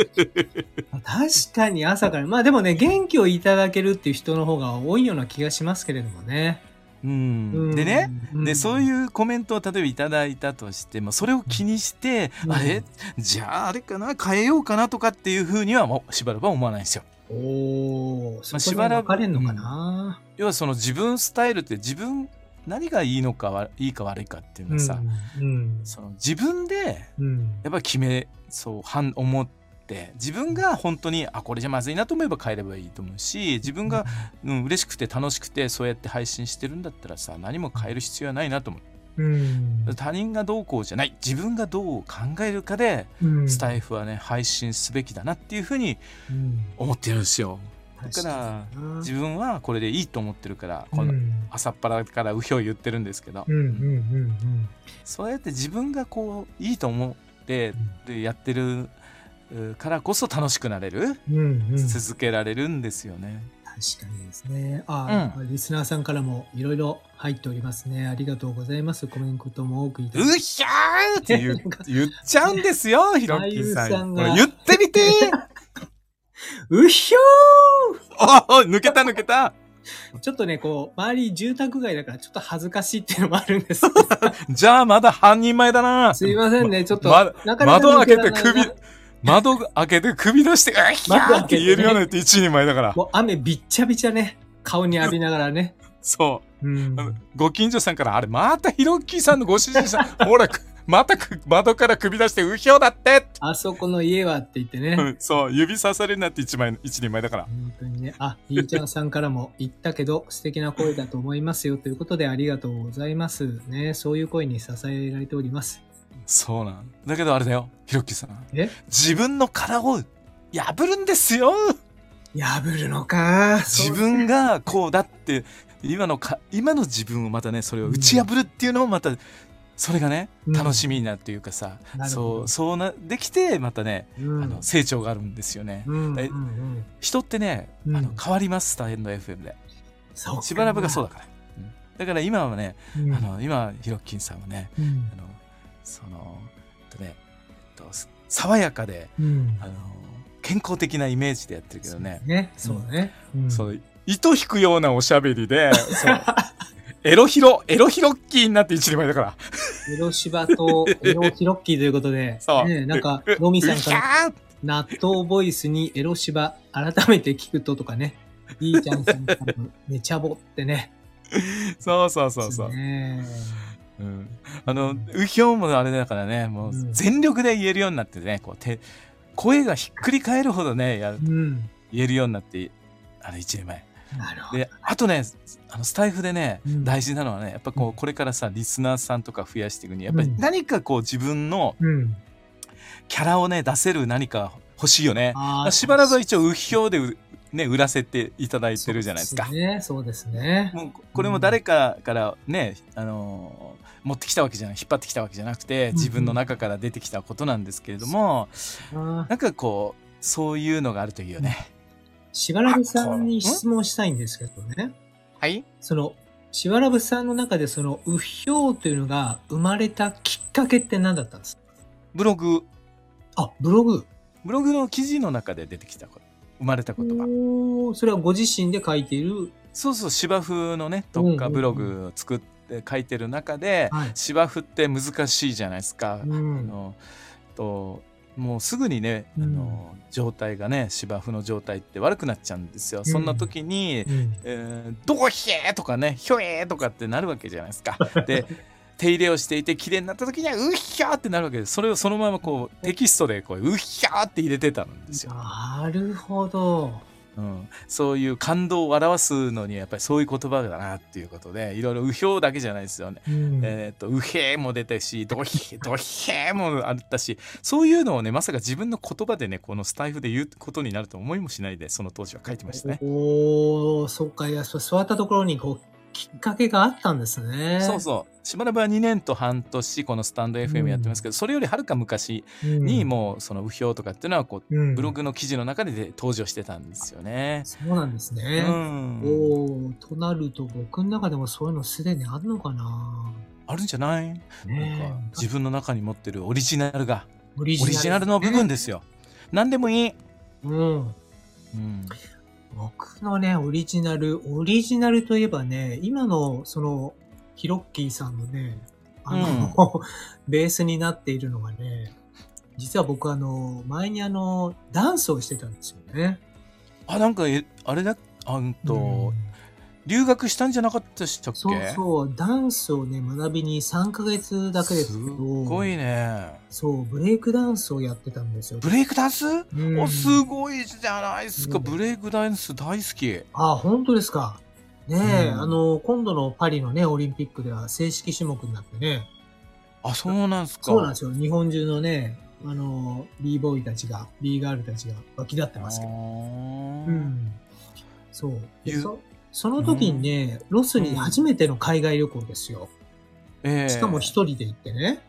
確かに朝から。まあでもね、元気をいただけるっていう人の方が多いような気がしますけれどもね。うん、でね、うん、でそういうコメントを例えばいただいたとしてもそれを気にして、うん、あれ？じゃああれかな変えようかなとかっていうふうにはもうしばらくは思わないんですよ。おまあ、しばらく、れんのかな、うん、要はその自分スタイルって自分何がいいのかいいか悪いかっていうのはさ、その自分でやっぱり決めそう思ってって自分が本当にあこれじゃまずいなと思えば変えればいいと思うし自分が、うん、嬉しくて楽しくてそうやって配信してるんだったらさ何も変える必要はないなと思う。うん、他人がどうこうじゃない。自分がどう考えるかで、うん、スタイフはね配信すべきだなっていうふうに思ってるんですよ。だから自分はこれでいいと思ってるから、この朝っぱらからうひょい言ってるんですけど、そうやって自分がこういいと思ってでやってるからこそ楽しくなれる、うんうん、続けられるんですよね。確かにですね。あ、うん、リスナーさんからもいろいろ入っておりますね。ありがとうございます。コメントも多くいただうひゃーって言 言っちゃうんですよ、ひろっきーさん。これ言ってみて うひょーあ抜けた抜けたちょっとね、こう、周り住宅街だからちょっと恥ずかしいっていうのもあるんです じゃあまだ半人前だな。すいませんね、ちょっと。ま、窓開けて首、窓開けて首出して、うひゃーって言えるようなって一人前だから。もう雨びっちゃびちゃね、顔に浴びながらね。そう。うん、ご近所さんから、あれ、またヒロッキーさんのご主人さん、ほら、また窓から首出して、うひょうだってあそこの家はって言ってね。そう、指さされるなって一枚、一人前だから。本当にね。あ、ひーちゃんさんからも言ったけど、素敵な声だと思いますよということでありがとうございます。ね、そういう声に支えられております。そうなん。だけどあれだよ、ひろきさん。え？自分の殻を破るんですよ。破るのか。自分がこうだって、今のか、今の自分をまたね、それを打ち破るっていうのもまた、それがね、楽しみになるっていうかさ、うん、そう、そうな、できて、またね、うん、あの成長があるんですよね。うんうんうん、人ってね、あの変わります、スタンド FM で。しばらくがそうだから。だから今はね、あの今、ひろきんさんはね、あのそのとね、と爽やかで、うん、あの健康的なイメージでやってるけどね。ね、そうね。うん、そう糸引くようなおしゃべりで、そうエロヒロ、エロヒロッキーになって一人前だから。エロシバとエロヒロッキーということで、そう。ね、なんか、ロミさんから、納豆ボイスにエロシバ改めて聞くととかね、いいちゃんさんからめちゃぼってね。そうそうそうそう。ねうん、あの、うひょうもあれだからね、もう全力で言えるようになってね、こう手声がひっくり返るほどね、やる、うん、言えるようになって、あの、1年前。で、あとね、あのスタイフでね、うん、大事なのはね、やっぱこう、これからさ、リスナーさんとか増やしていくに、やっぱり何かこう自分のキャラをね、出せる何か欲しいよね。しばらく一応、うひょうでね、売らせていただいてるじゃないですか。そうですね。もうこれも誰かからね、うん、あの持ってきたわけじゃない引っ張ってきたわけじゃなくて自分の中から出てきたことなんですけれども、うん、なんかこうそういうのがあるといいよね。しばらくさんに質問したいんですけどね。はい？そのしばらぶさんの中でその、うひょうというのが生まれたきっかけって何だったんですか？ブログ。あ、ブログ。ブログの記事の中で出てきた生まれた言葉。それはご自身で書いている？そうそう、芝生のね、特化ブログを作って書いてる中で、はい、芝生って難しいじゃないですか。うん、あのともうすぐにね、あの状態がね芝生の状態って悪くなっちゃうんですよ、そんな時に「うん、えー、どこひえ!」とかね「ひょえ!」とかってなるわけじゃないですか。で手入れをしていて綺麗になった時には「うっひゃー!」ってなるわけですそれをそのままこうテキストでこう「うっひゃー!」って入れてたんですよ。なるほど。うん、そういう感動を表すのにやっぱりそういう言葉だなっていうことでいろいろ「うひょう」だけじゃないですよね。うん、えっ、ー、と「うへー」も出たし「どひ」「どひー」もあったしそういうのをねまさか自分の言葉でねこのスタイフで言うことになると思いもしないでその当時は書いてましたね。おおそっかいやそういったところにこうきっかけがあったんですね。そうそう。しばらくは2年と半年このスタンド FM やってますけど、うん、それよりはるか昔にもうそのうひょうとかっていうのはこう、うん、ブログの記事の中で登場してたんですよね。そうなんですね。うん、おおとなると僕の中でもそういうのすでにあるのかなあるんじゃない、ね、なんか自分の中に持ってるオリジナルがオリジナルの部分ですよ。何でもいい。うん。うん僕のね、オリジナル、オリジナルといえばね、今の、その、ヒロッキーさんのね、あの、うん、ベースになっているのがね、実は僕あの、前にあの、ダンスをしてたんですよね。あ、なんか、え、あれだ、あんと、うん留学したんじゃなかったでしたっけ？そうそう、ダンスをね、学びに3ヶ月だけですけど。すごいね。そう、ブレイクダンスをやってたんですよ。ブレイクダンス、うん、お、すごいじゃないですか。ブレイクダンス大好き。あ、本当ですか。ねえ、うん、あの、今度のパリのね、オリンピックでは正式種目になってね。あ、そうなんですか。そうなんですよ。日本中のね、あの、b ボーイたちが、b ガールたちが湧き立ってますけど。うん。そう。その時にね、ロスに初めての海外旅行ですよ。えー、しかも一人で行ってね。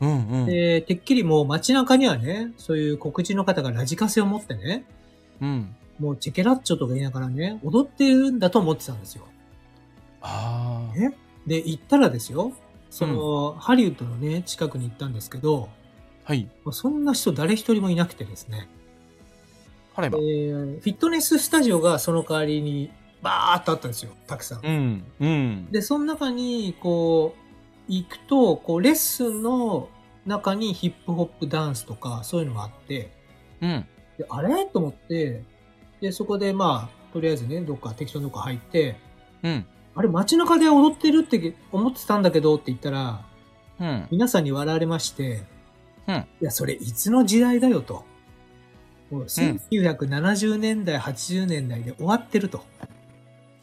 うんうん、で、てっきりもう街中にはね、そういう黒人の方がラジカセを持ってね、うん、もうチェケラッチョとか言いながらね、踊ってるんだと思ってたんですよ。ああ。ね。で、行ったらですよ、その、うん、ハリウッドのね、近くに行ったんですけど、はい。そんな人誰一人もいなくてですね。えー、フィットネススタジオがその代わりにバーっとあったんですよ、たくさん。うん。うん。で、その中に、こう、行くと、こう、レッスンの中にヒップホップダンスとか、そういうのがあって、うん。で、あれ？と思って、で、そこで、まあ、とりあえずね、どっか適当なとこ入って、うん。あれ、街中で踊ってるって思ってたんだけどって言ったら、うん。皆さんに笑われまして、うん。いや、それいつの時代だよと。もう1970年代、80年代で終わってると。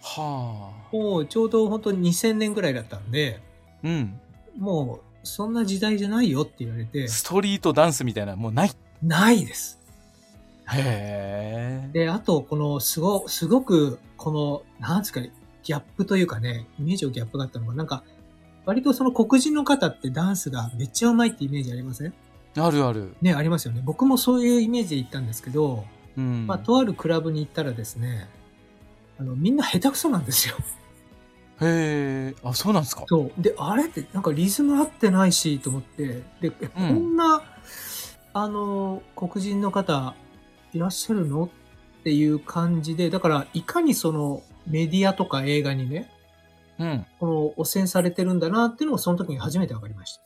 はあ。もうちょうど本当に2000年ぐらいだったんで、うん。もうそんな時代じゃないよって言われて。ストリートダンスみたいなもうない。ないです。へえ。で、あと、この、すご、すごく、この、なんですかね、ギャップというかね、イメージをギャップがあったのが、なんか、割とその黒人の方ってダンスがめっちゃうまいってイメージありません？あるある。ね、ありますよね。僕もそういうイメージで行ったんですけど、うん、まあ、とあるクラブに行ったらですね、あの、みんな下手くそなんですよ。へえ、あ、そうなんですか？そう。で、あれってなんかリズム合ってないし、と思って。で、こんな、あの、黒人の方いらっしゃるのっていう感じで、だから、いかにそのメディアとか映画にね、うん。この汚染されてるんだなっていうのがその時に初めて分かりました。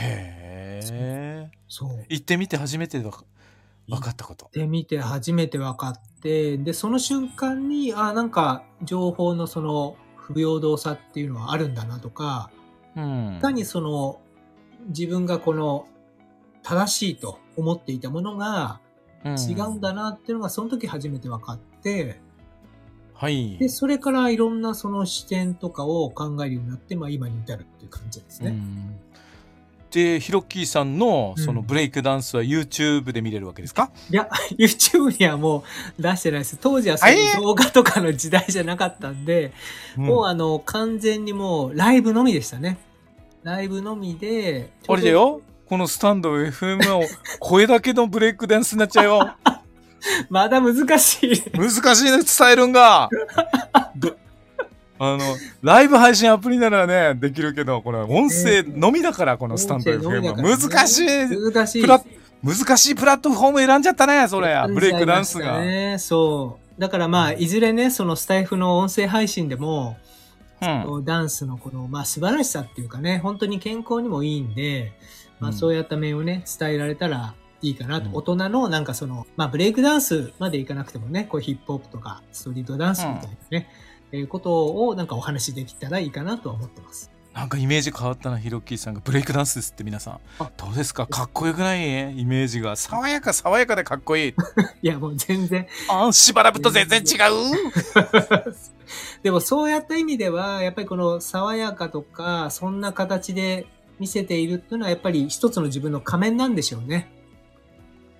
へえ。そう。行ってみて初めて分かったこと。行って初めて分かっ、で、その瞬間に、あ、なんか、情報のその、不平等さっていうのはあるんだなとか、うん、いかにその、自分がこの、正しいと思っていたものが、違うんだなっていうのが、その時初めて分かって、はい。で、それからいろんなその視点とかを考えるようになって、まあ今に至るっていう感じですね。でヒロッキーさんのそのブレイクダンスは YouTube で見れるわけですか、いや YouTube にはもう出してないです。当時はそういう動画とかの時代じゃなかったんで、うん。もうあの完全にもうライブのみでしたね。ライブのみであれだよ。このスタンド FM の声だけのブレイクダンスになっちゃうよ。まだ難しい。難しいね伝えるんが。ど あのライブ配信アプリならねできるけどこれ音声のみだからこのスタンド FM は。難しい。難しい。プラ難しいプラットフォーム選んじゃったねそれブレイクダンスが、そう。だからまあいずれねそのスタイフの音声配信でもうん。ダンスのこの、まあ、素晴らしさっていうかね、本当に健康にもいいんで、まあ、うん。そうやった面をね、伝えられたらいいかなと。うん。大人のなんかその、まあ、ブレイクダンスまでいかなくてもね、こうヒップホップとかストリートダンスみたいなね、えーことをなんかお話しできたらいいかなとは思ってます。なんかイメージ変わったなヒロッキーさんがブレイクダンスですって皆さん。あどうですか？かっこよくない？イメージが。爽やか爽やかでかっこいい。いや、もう全然。あーしばらくと全然違う。でもそうやった意味では、やっぱりこの爽やかとか、そんな形で見せているっていうのは、やっぱり一つの自分の仮面なんでしょうね。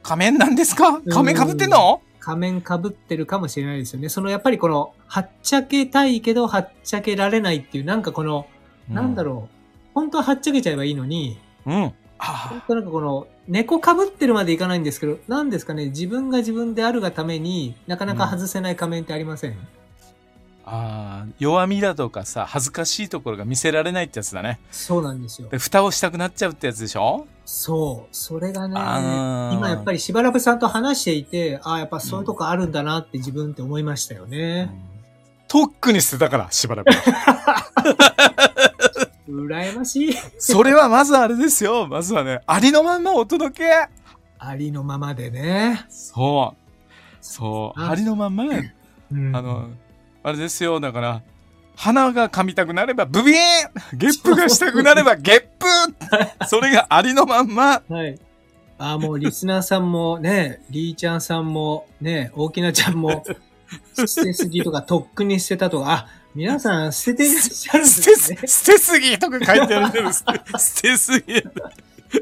仮面なんですか？仮面かぶってんの？仮面かぶってるかもしれないですよね。そのやっぱりこの、はっちゃけたいけど、はっちゃけられないっていう、なんかこの、なんだろう。本当ははっちゃけちゃえばいいのに、うん。うんあ。本当なんかこの、猫かぶってるまでいかないんですけど、なんですかね、自分が自分であるがためになかなか外せない仮面ってありません、あー弱みだとかさ恥ずかしいところが見せられないってやつだね。そうなんですよ。で。蓋をしたくなっちゃうってやつでしょ？そう。それがね、今やっぱりしばらくさんと話していて、ああ、やっぱそういうとこあるんだなって自分って思いましたよね。とっくに捨てたからしばらく 羨ましい。それはまずあれですよ。まずはねありのまんまお届け。ありのままでね。そう。そう。あありのまんまうん。あの、あれですよ、だから、鼻が噛みたくなればブビーンゲップがしたくなればゲップそれがありのまんまはい。あ、もうリスナーさんもね、リーちゃんさんもね、大きなちゃんも、捨てすぎとか、とっくに捨てたとか、あ、皆さん捨てていらっしゃるんで捨てすねす。捨てすぎとか書いてあるけど、捨て捨てすぎ。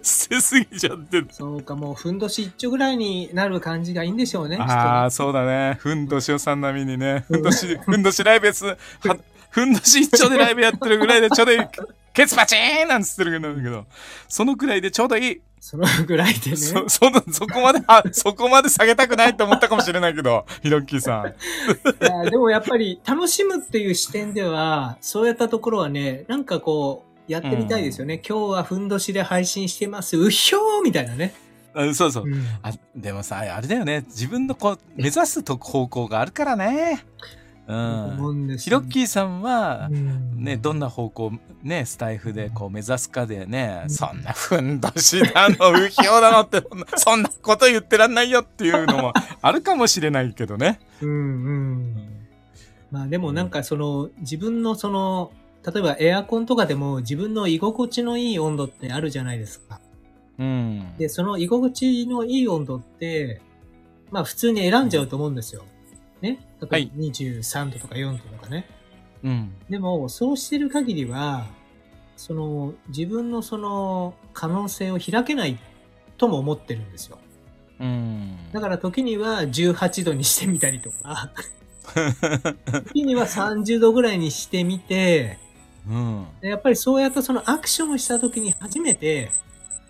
捨てすぎちゃってる。そうか、もう、ふんどし一丁ぐらいになる感じがいいんでしょうね。ああ、そうだね。ふんどしおさん並みにね。ふんどし、ふんどしライブやつ、はふんどし一丁でライブやってるぐらいでちょうどいい。ケツパチーンなんつってるけど、そのくらいでちょうどいい。とそのぐらいでね。そ、その、そこまで、あ、そこまで下げたくないと思ったかもしれないけど、ヒロッキーさん。いやでもやっぱり楽しむっていう視点では、そうやったところはね、なんかこう、やってみたいですよね。今日はふんどしで配信してます。うひょーみたいなね。あそうそう。うんあでもさ、あれだよね。自分のこう、目指すと方向があるからね。うん。思うんですヒロッキーさんは、うんね、どんな方向、ね、スタイフでこう目指すかでね、うんそんなふんどしだの、うひょうだのって、そんなそんなこと言ってらんないよっていうのも あるかもしれないけどね。うんうん。まあでもなんかその、自分のその、例えばエアコンとかでも自分の居心地のいい温度ってあるじゃないですか。うん。で、その居心地のいい温度って、まあ普通に選んじゃうと思うんですよ。ね。例えばはい23度とか4度とかね。うん。でも、そうしてる限りは、その、自分のその、可能性を開けないとも思ってるんですよ。うん。だから時には18度にしてみたりとか、時には30度ぐらいにしてみて、うん。でやっぱりそうやったそのアクションをした時に初めて、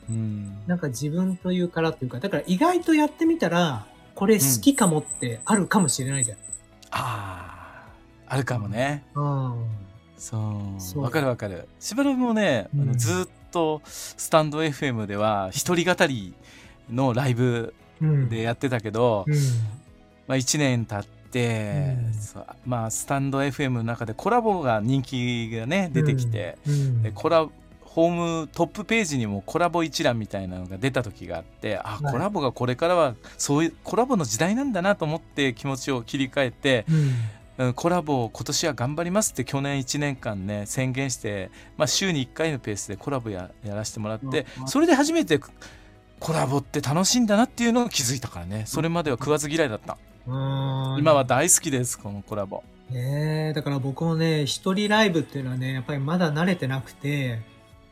うん。なんか自分というからというか、だから意外とやってみたら、これ好きかもってあるかもしれないじゃん。ああ、あるかもね。うん。そう。わかるわかる。しばらくもね、あうんのずっとスタンド FM では一人語りのライブうん。でやってたけど、うん。まあ、1年経って、うんまあスタンド FM の中でコラボが人気がね出てきて、うん、でコラホームトップページにもコラボ一覧みたいなのが出た時があってあはい。コラボがこれからはそういうコラボの時代なんだなと思って気持ちを切り替えて、うん。うんコラボを今年は頑張りますって去年1年間ね宣言して、まあ、週に1回のペースでコラボややらせてもらってうん。それで初めてコラボって楽しいんだなっていうのを気づいたからね。それまでは食わず嫌いだった。うん。今は大好きですこのコラボ。ねえ、だから僕もね、一人ライブっていうのはね、やっぱりまだ慣れてなくて、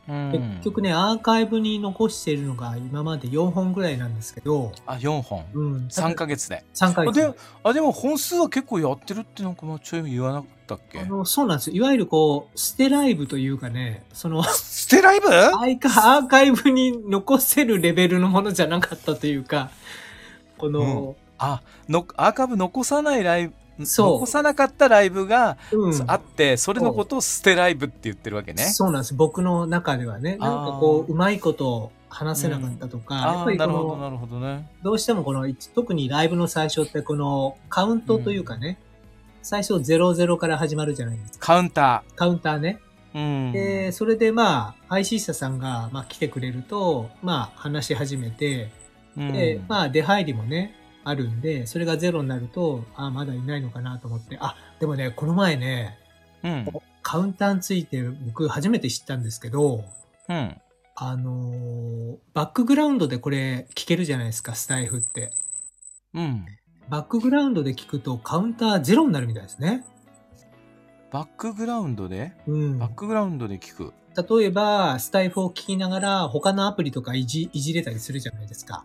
結局ね、アーカイブに残しているのが今まで4本ぐらいなんですけど。あ、4本。うん。3ヶ月で。3ヶ月で。あ、でも本数は結構やってるってなんかもうちょい言わなかったっけ？あの、そうなんですいわゆるこう、捨てライブというかね、その、捨てライブ？アーカイブに残せるレベルのものじゃなかったというか、この、うん、あの、アーカイブ残さないライブ、残さなかったライブがあって、うん、それのことを捨てライブって言ってるわけね。そうなんです。僕の中ではね。なんかこう、うまいこと話せなかったとか、うん、やっぱりなるほど、なるほどね。どうしてもこの、特にライブの最初ってこのカウントというかね、うん、最初00から始まるじゃないですか。カウンター。カウンターね。うん、で、それでまあ、配信者さんが、まあ、来てくれると、まあ、話し始めて、で、まあ、出入りもね、あるんで、それがゼロになると、あ、まだいないのかなと思って、あ、でもね、この前ね、うん、カウンターについて僕初めて知ったんですけど、うん、あのー、バックグラウンドでこれ聞けるじゃないですか、スタイフって。うん。バックグラウンドで聞くとカウンターゼロになるみたいですね。バックグラウンドで？うん。バックグラウンドで聞く。例えば、スタイフを聞きながら他のアプリとかいじいじれたりするじゃないですか。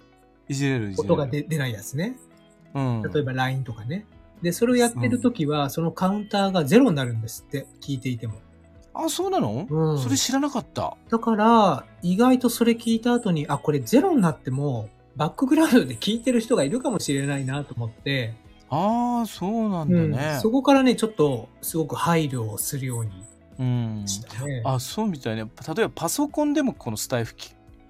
いじれる。音が出ないやつね。うん。例えば LINE とかね。で、それをやってるときは、そのカウンターがゼロになるんですって、聞いていても。あ、そうなの？うん。それ知らなかった。だから、意外とそれ聞いた後に、あ、これゼロになっても、バックグラウンドで聞いてる人がいるかもしれないなと思って、ああ、そうなんだね、うん、そこからね、ちょっと、すごく配慮をするように。うん、あ、そうみたいね。例えばパソコンでもこのスタイフ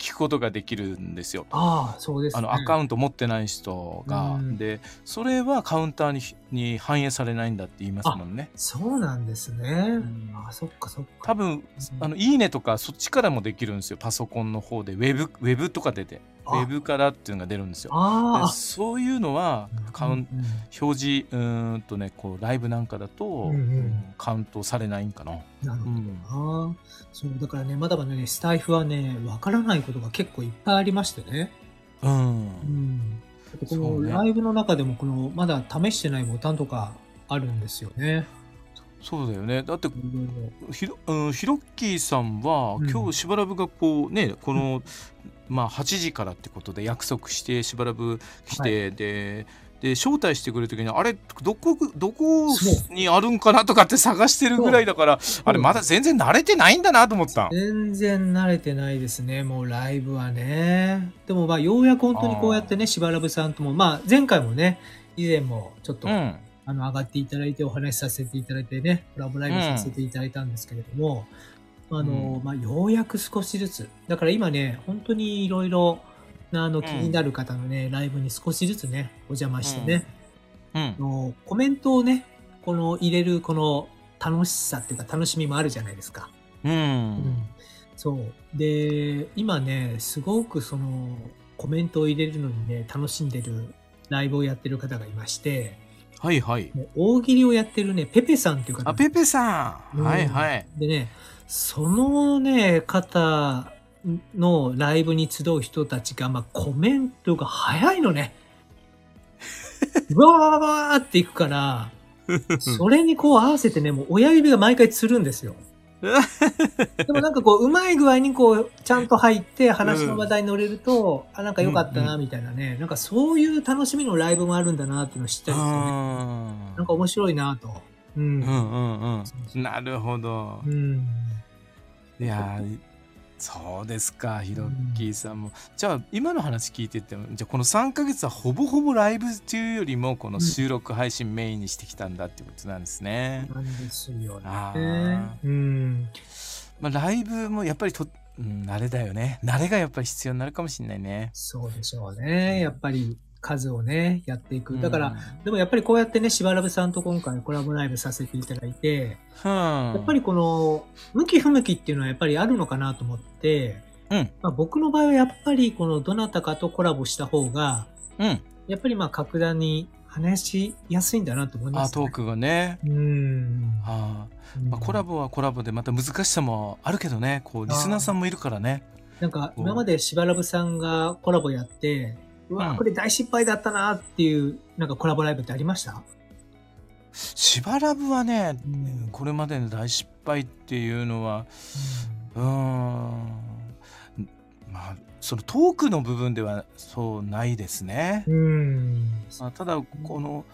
聞くことができるんですよ。ああ、そうです、ね、あのアカウント持ってない人が、うん、でそれはカウンターにに反映されないんだって言いますもんね。そうなんですね。うん、あそっかそっか。多分、あのいいねとかそっちからもできるんですよ。パソコンの方でウェブウェブとか出て。ウェブからっていうのが出るんですよ。そういうのはカウン、うんうん、表示うんとねこうライブなんかだと、うんうん、カウントされないんかな。なるほどな、うん、そうだからねまだまだねスタイフはねわからないことが結構いっぱいありましてね。うん。うん、このライブの中でもこのまだ試してないボタンとかあるんですよね。そうだよね。だって、ひろ、うん、ヒロッキーさんは、今日しばらくがこうね、このまあ、8時からってことで約束してしばらく来て、はい、でで招待してくれる時にあれどこどこにあるんかなとかって探してるぐらいだからあれまだ全然慣れてないんだなと思った。全然慣れてないですねもうライブはね。でもまあようやく本当にこうやってねしばらくさんともまあ前回もね以前もちょっと、うん、あの上がっていただいてお話しさせていただいてねコラボライブさせていただいたんですけれども、うんあの、うん、まあ、ようやく少しずつ。だから今ね、本当にいろいろな、あの、気になる方のね、うん、ライブに少しずつね、お邪魔してね、うん、のコメントをね、この入れるこの楽しさっていうか楽しみもあるじゃないですか。うん。うん、そう。で、今ね、すごくその、コメントを入れるのにね、楽しんでるライブをやってる方がいまして、はいはい。大喜利をやってるね、ペペさんっていう方。あ、ペペさん、うん、はいはい。でね、そのね、方のライブに集う人たちが、まあ、コメントが早いのね。わわわわーっていくから、それにこう合わせてね、もう親指が毎回つるんですよ。でもなんかこう、うまい具合にこう、ちゃんと入って話の話題に乗れると、うん、あ、なんか良かったな、みたいなね、うんうん、なんかそういう楽しみのライブもあるんだな、っていうのを知ったりしてね。なんか面白いな、と。うん。うんうんうん。なるほど。うん。いやそうですかヒロッキーさんも、うん、じゃあ今の話聞いててもじゃあこの3か月はほぼほぼライブというよりもこの収録配信メインにしてきたんだってことなんですね。なんですよね。うん、まあ、ライブもやっぱりと、うん、慣れだよね。慣れがやっぱり必要になるかもしれないね。そうでしょうね。やっぱり数をね、やっていく。だから、うん、でもやっぱりこうやってね、しばらぶさんと今回コラボライブさせていただいて、うん、やっぱりこの、向き不向きっていうのはやっぱりあるのかなと思って、うん、まあ、僕の場合はやっぱりこのどなたかとコラボした方が、うん、やっぱりまあ格段に話しやすいんだなと思います、ね、あ、トークがね。うん。はあ、まあ、コラボはコラボでまた難しさもあるけどね、こう、リスナーさんもいるからね。なんか、今までしばらぶさんがコラボやって、うわ、これ大失敗だったなっていう、なんかコラボライブってありました？しばらぶはね、うん、これまでの大失敗っていうのは、うん。まあそのトークの部分ではそうないですね。うん。まあ、ただこの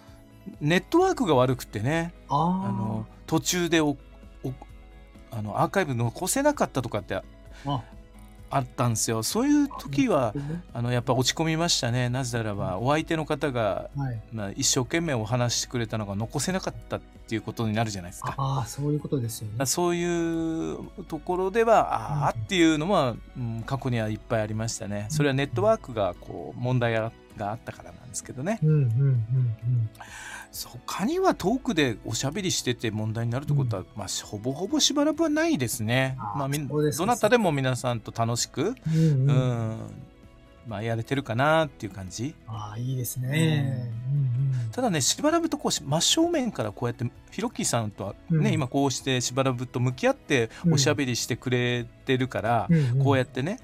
ネットワークが悪くてねあの途中でおおあのアーカイブ残せなかったとかってあったんですよ。そういう時はあのやっぱ落ち込みましたね。なぜならばお相手の方が、はい、まあ、一生懸命お話してくれたのが残せなかったっていうことになるじゃないですか。ああそういうことですよね。そういうところではああっていうのは、うん、過去にはいっぱいありましたね。それはネットワークがこう問題があったからなんですけどね、うんうんうんうん他にはトークでおしゃべりしてて問題になるってことは、うん、まあ、ほぼほぼしばらくはないですね。まあ、どなたでも皆さんと楽しく、うん、うん、まあ、やれてるかなっていう感じ。ああいいですね、うん、ただねしばらくとこう真正面からこうやってひろきさんとはね、今こうしてしばらくと向き合っておしゃべりしてくれてるから、こうやってね、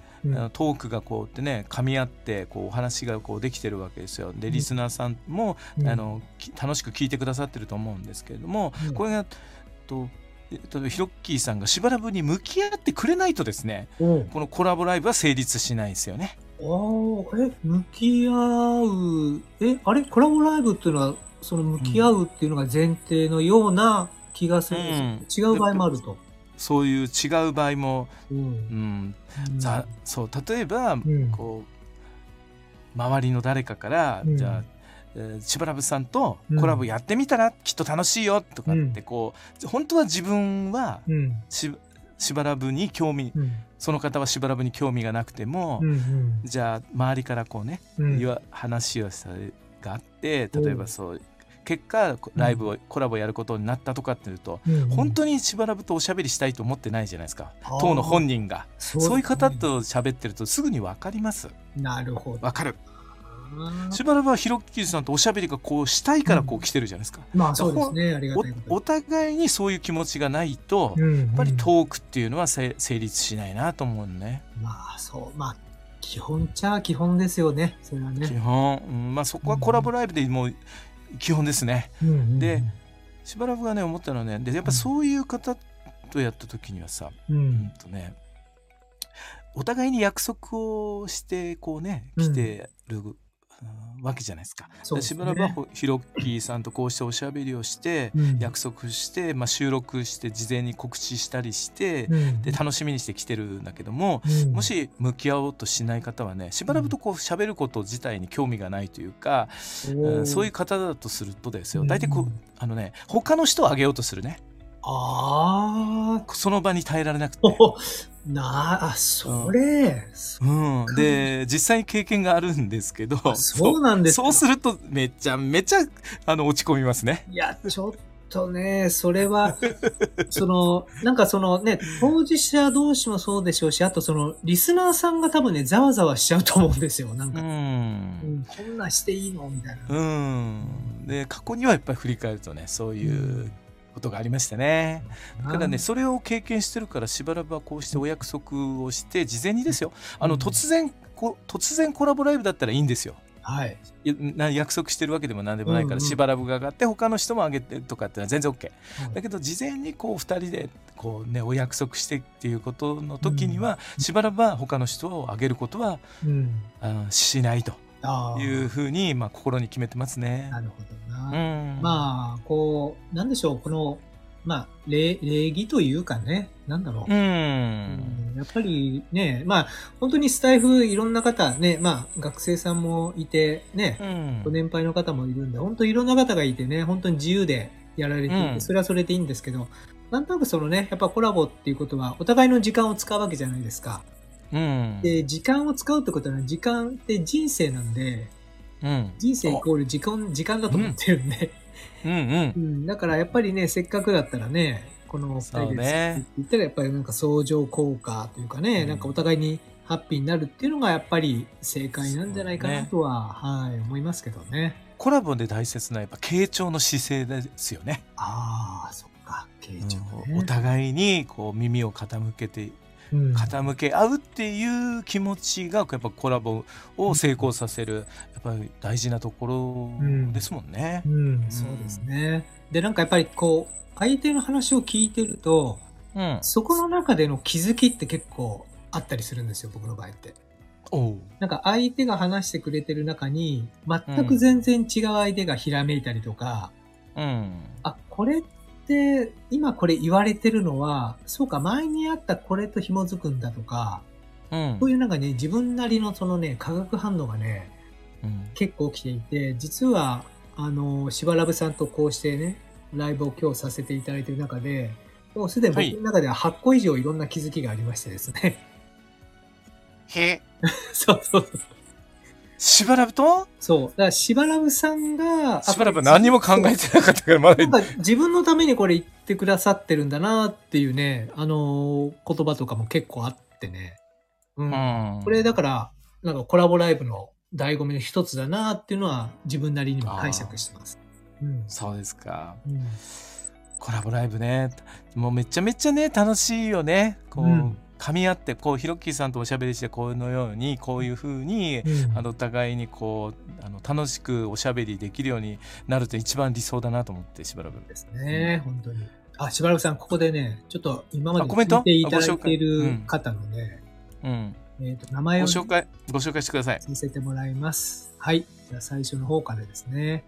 トークがこうってね噛み合ってこうお話がこうできてるわけですよ。でリスナーさんも、あの楽しく聞いてくださってると思うんですけれども、これがと例えばヒロッキーさんがしばらくに向き合ってくれないとですね、このコラボライブは成立しないですよね。ああ、え、向き合う、え、あれ？コラボライブっていうのは、その向き合うっていうのが前提のような気がするんです、うん、違う場合もあると。そういう違う場合も、うん、うん、ざそう例えば、うん、こう周りの誰かから、うん、じゃあえー、しばらぶさんとコラボやってみたら、きっと楽しいよとかってこう、本当は自分はし,、しばらぶに興味、その方はしばらぶに興味がなくても、じゃあ周りからこうね、話をさがあって例えばそう結果ライブを、コラボやることになったとかっていうと、うん本当にしばらぶとおしゃべりしたいと思ってないじゃないですか当の本人がそう,、いう方と喋ってるとすぐに分かりますなるほど分かるしばらくはひろきさんとおしゃべりがこうしたいからこう来てるじゃないですか。うん、まあそうですね。ありがたいお互いにそういう気持ちがないと、うんうん、やっぱりトークっていうのは成立しないなと思うね。まあそう。まあ基本ちゃ基本ですよね。それはね。基本。うん、まあそこはコラボライブでもう基本ですね。うんうんうん、でしばらくがね思ったのはねでやっぱそういう方とやった時にはさ、うん、うんとねお互いに約束をしてこうね来てるわけじゃないですか。すね、しばらくはひろきさんとこうしておしゃべりをして、約束して、まあ、収録して事前に告知したりして、うん、で楽しみにして来てるんだけども、うん、もし向き合おうとしない方はねしばらくとこう喋ること自体に興味がないというか、うん、そういう方だとするとですよ大体こうあのね他の人をあげようとするね。ああ。その場に耐えられなくて。なあ、それ、うん、うん。で、実際に経験があるんですけど、そうなんですそうすると、めちゃめちゃ、あの、落ち込みますね。いや、ちょっとね、それは、その、なんかそのね、当事者同士もそうでしょうし、あとその、リスナーさんが多分ね、ざわざわしちゃうと思うんですよ。なんか、うん、うん、こんなしていいの？みたいな。うん。で、過去にはやっぱり振り返るとね、そういう、うんことがありましたね。だからね、それを経験してるから、しばらくはこうしてお約束をして、事前にですよ、あの、突然、こ突然コラボライブだったらいいんですよ。はい、約束してるわけでも何でもないから、しばらくが上がって他の人も上げてとかってのは全然 OK、だけど事前にこう2人でこう、ね、お約束してっていうことの時には、しばらくは他の人を上げることは、うん、あしないというふうに、まあ、心に決めてますね。なるほどな。うん、まあ、こう、なんでしょう、この、まあ、礼、礼儀というかね、なんだろう。うん、やっぱりね、まあ、本当にスタイフいろんな方ね、まあ、学生さんもいて、ね、うん、ご年配の方もいるんで、本当いろんな方がいてね、本当に自由でやられていて、うん、それはそれでいいんですけど、なんとなくそのね、やっぱコラボっていうことは、お互いの時間を使うわけじゃないですか。うん、で、時間を使うってことは、時間って人生なんで、うん、人生イコール時間、時間だと思ってるんで、うん。うん、うん、だからやっぱりね、せっかくだったらね、この二人でって言ったらやっぱりなんか相乗効果というかね、うん、なんかお互いにハッピーになるっていうのがやっぱり正解なんじゃないかなとは、ね、はい、思いますけどね。コラボで大切なやっぱ傾聴の姿勢ですよね。ああ、そっか、傾聴、ね、お互いにこう耳を傾けて傾け合うっていう気持ちがやっぱコラボを成功させるやっぱり大事なところですもんね。うん、うん、そうですね。でなんかやっぱりこう相手の話を聞いてるとうん。そこの中での気づきって結構あったりするんですよ、僕の場合って。おなんか相手が話してくれてる中に、全く全然違う相手がひらめいたりとか、うん。あ、これって、今これ言われてるのは、そうか、前にあったこれと紐づくんだとか、うん、そういうなんかね、自分なりのそのね、化学反応がね、うん、結構起きていて、実は、あの、しばらぶさんとこうしてね、ライブを今日させていただいている中で、もうすでに僕の中では8個以上いろんな気づきがありましてですね。へ そうそうそう。しばらぶと？そう。だからしばらぶさんが、しばらぶ何も考えてなかったからまだ。なんか自分のためにこれ言ってくださってるんだなっていうね、あのー、言葉とかも結構あってね。うん。うん、これだから、なんかコラボライブの醍醐味の一つだなっていうのは自分なりにも解釈してます。うん、そうですか。うんコラボライブねもうめちゃめちゃね楽しいよねこう、うん、噛み合ってこうヒロッキーさんとおしゃべりしてこのようにこういうふうに、うん、あのお互いにこうあの楽しくおしゃべりできるようになると一番理想だなと思ってしばらく。ですね、うん、本当に。あしばらくさんここでねちょっと今まで聞いていただいている方のね、うん、えっ、ー、と名前を、ご紹介ご紹介してください。させてもらいます。はい。じゃあ最初の方からですね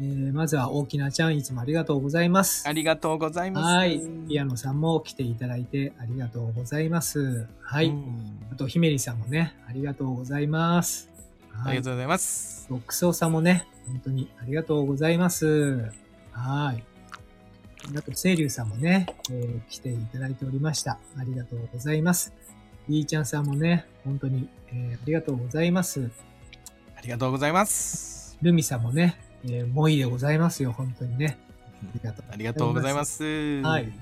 えー、まずは大きなちゃん、いつもありがとうございます。ありがとうございます。はい。ピアノさんも来ていただいてありがとうございます。はい。あと、ひめりさんもね、ありがとうございます。はい、ありがとうございます。ロックソーさんもね、本当にありがとうございます。はい。あと、せいりゅうさんもね、えー、来ていただいておりました。ありがとうございます。りーちゃんさんもね、本当に、えー、ありがとうございます。ありがとうございます。ルミさんもね、えー、もういいでございますよ、本当にね。ありがとうございます。はい。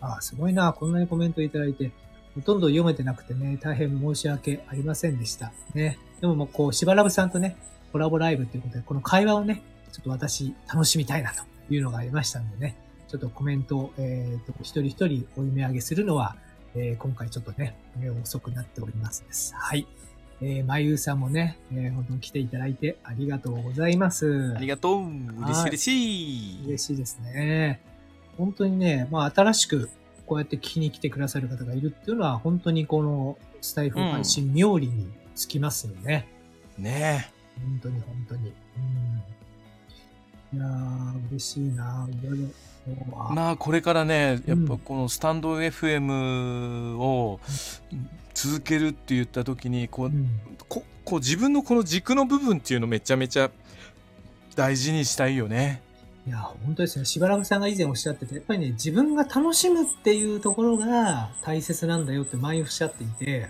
あ、すごいな。こんなにコメントいただいて、ほとんど読めてなくてね、大変申し訳ありませんでした。ね。でももう、こう、しばらぶさんとね、コラボライブということで、この会話をね、ちょっと私、楽しみたいなというのがありましたんでね、ちょっとコメントを、えっ、ー、と、一人一人お読み上げするのは、えー、今回ちょっとね、遅くなっておりますです。はい。えー、まゆうさんもね、えー、本当に来ていただいてありがとうございます。ありがとう。嬉しい嬉しい。嬉しいですね。本当にね、まあ新しくこうやって聞きに来てくださる方がいるっていうのは、本当にこのスタイフ配信冥利につきますよね。うん、ねえ。本当に本当に。うん、いやー、嬉しいな。いろいろまあこれからねやっぱこのスタンド FM を続けるって言った時にこう,、ここう自分のこの軸の部分っていうのめちゃめちゃ大事にしたいよね。いや本当ですねしばらくさんが以前おっしゃっててやっぱりね自分が楽しむっていうところが大切なんだよって前おっしゃっていて、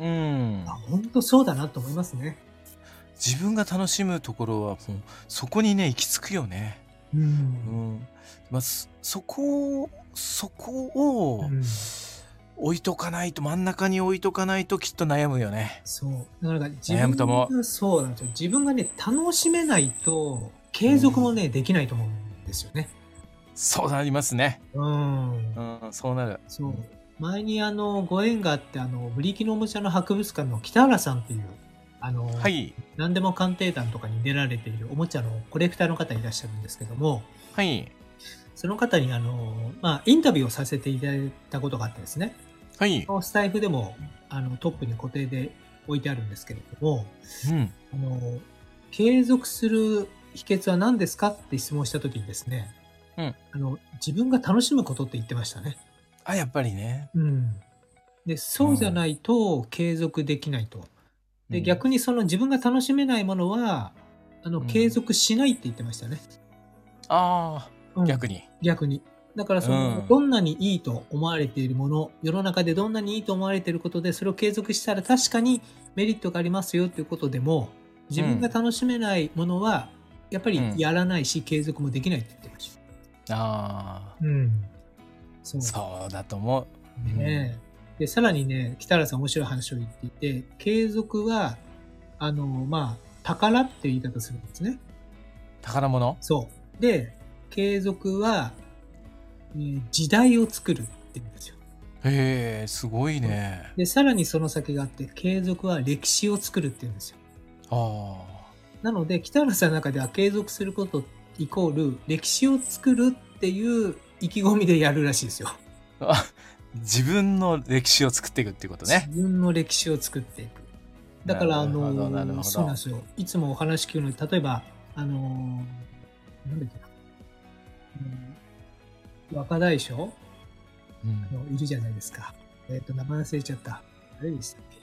うん、あ本当そうだなと思いますね。自分が楽しむところはもうそこにね行き着くよね。うん、うんまあ、そこをそこを置いとかないと、真ん中に置いとかないときっと悩むよね。そう。だから自分がそうなんですよ。自分がね、楽しめないと、継続もね、うん、できないと思うんですよね。そうなりますね。うん。うん、そうなる。そう。前にあの、ご縁があって、あの、ブリキのおもちゃの博物館の北原さんっていう、あの、はい。何でも鑑定団とかに出られているおもちゃのコレクターの方いらっしゃるんですけども、はい。その方にあの、まあ、インタビューをさせていただいたことがあってですね。はい。スタイフでも、あの、トップに固定で置いてあるんですけれども、うん。あの、継続する秘訣は何ですかって質問したときにですね、うん。あの、自分が楽しむことって言ってましたね。あ、やっぱりね。うん。で、そうじゃないと継続できないと。で、逆にその自分が楽しめないものは、あの、継続しないって言ってましたね。ああ。逆に。逆に。だからその、うん、どんなにいいと思われているもの、世の中でどんなにいいと思われていることで、それを継続したら確かにメリットがありますよっていうことでも、自分が楽しめないものは、やっぱりやらないし、うん、継続もできないって言ってました。ああ。うん。そう。そうだと思う。ねで、さらにね、北原さん面白い話を言っていて、継続は、あの、まあ、宝って言い方するんですね。宝物？そう。で、継続は、えー、時代を作るって言うんですよ。へえ、すごいね。で、さらにその先があって、継続は歴史を作るって言うんですよ。ああ。なので、北原さんの中では継続することイコール歴史を作るっていう意気込みでやるらしいですよ。自分の歴史を作っていくっていうことね。自分の歴史を作っていく。だから、あの、そうなんですよ。いつもお話聞くのに、例えば、あの、なんだっけな。うん、若大将、うん、いるじゃないですか。えっ、ー、と、名前忘れちゃった。誰でしたっけ？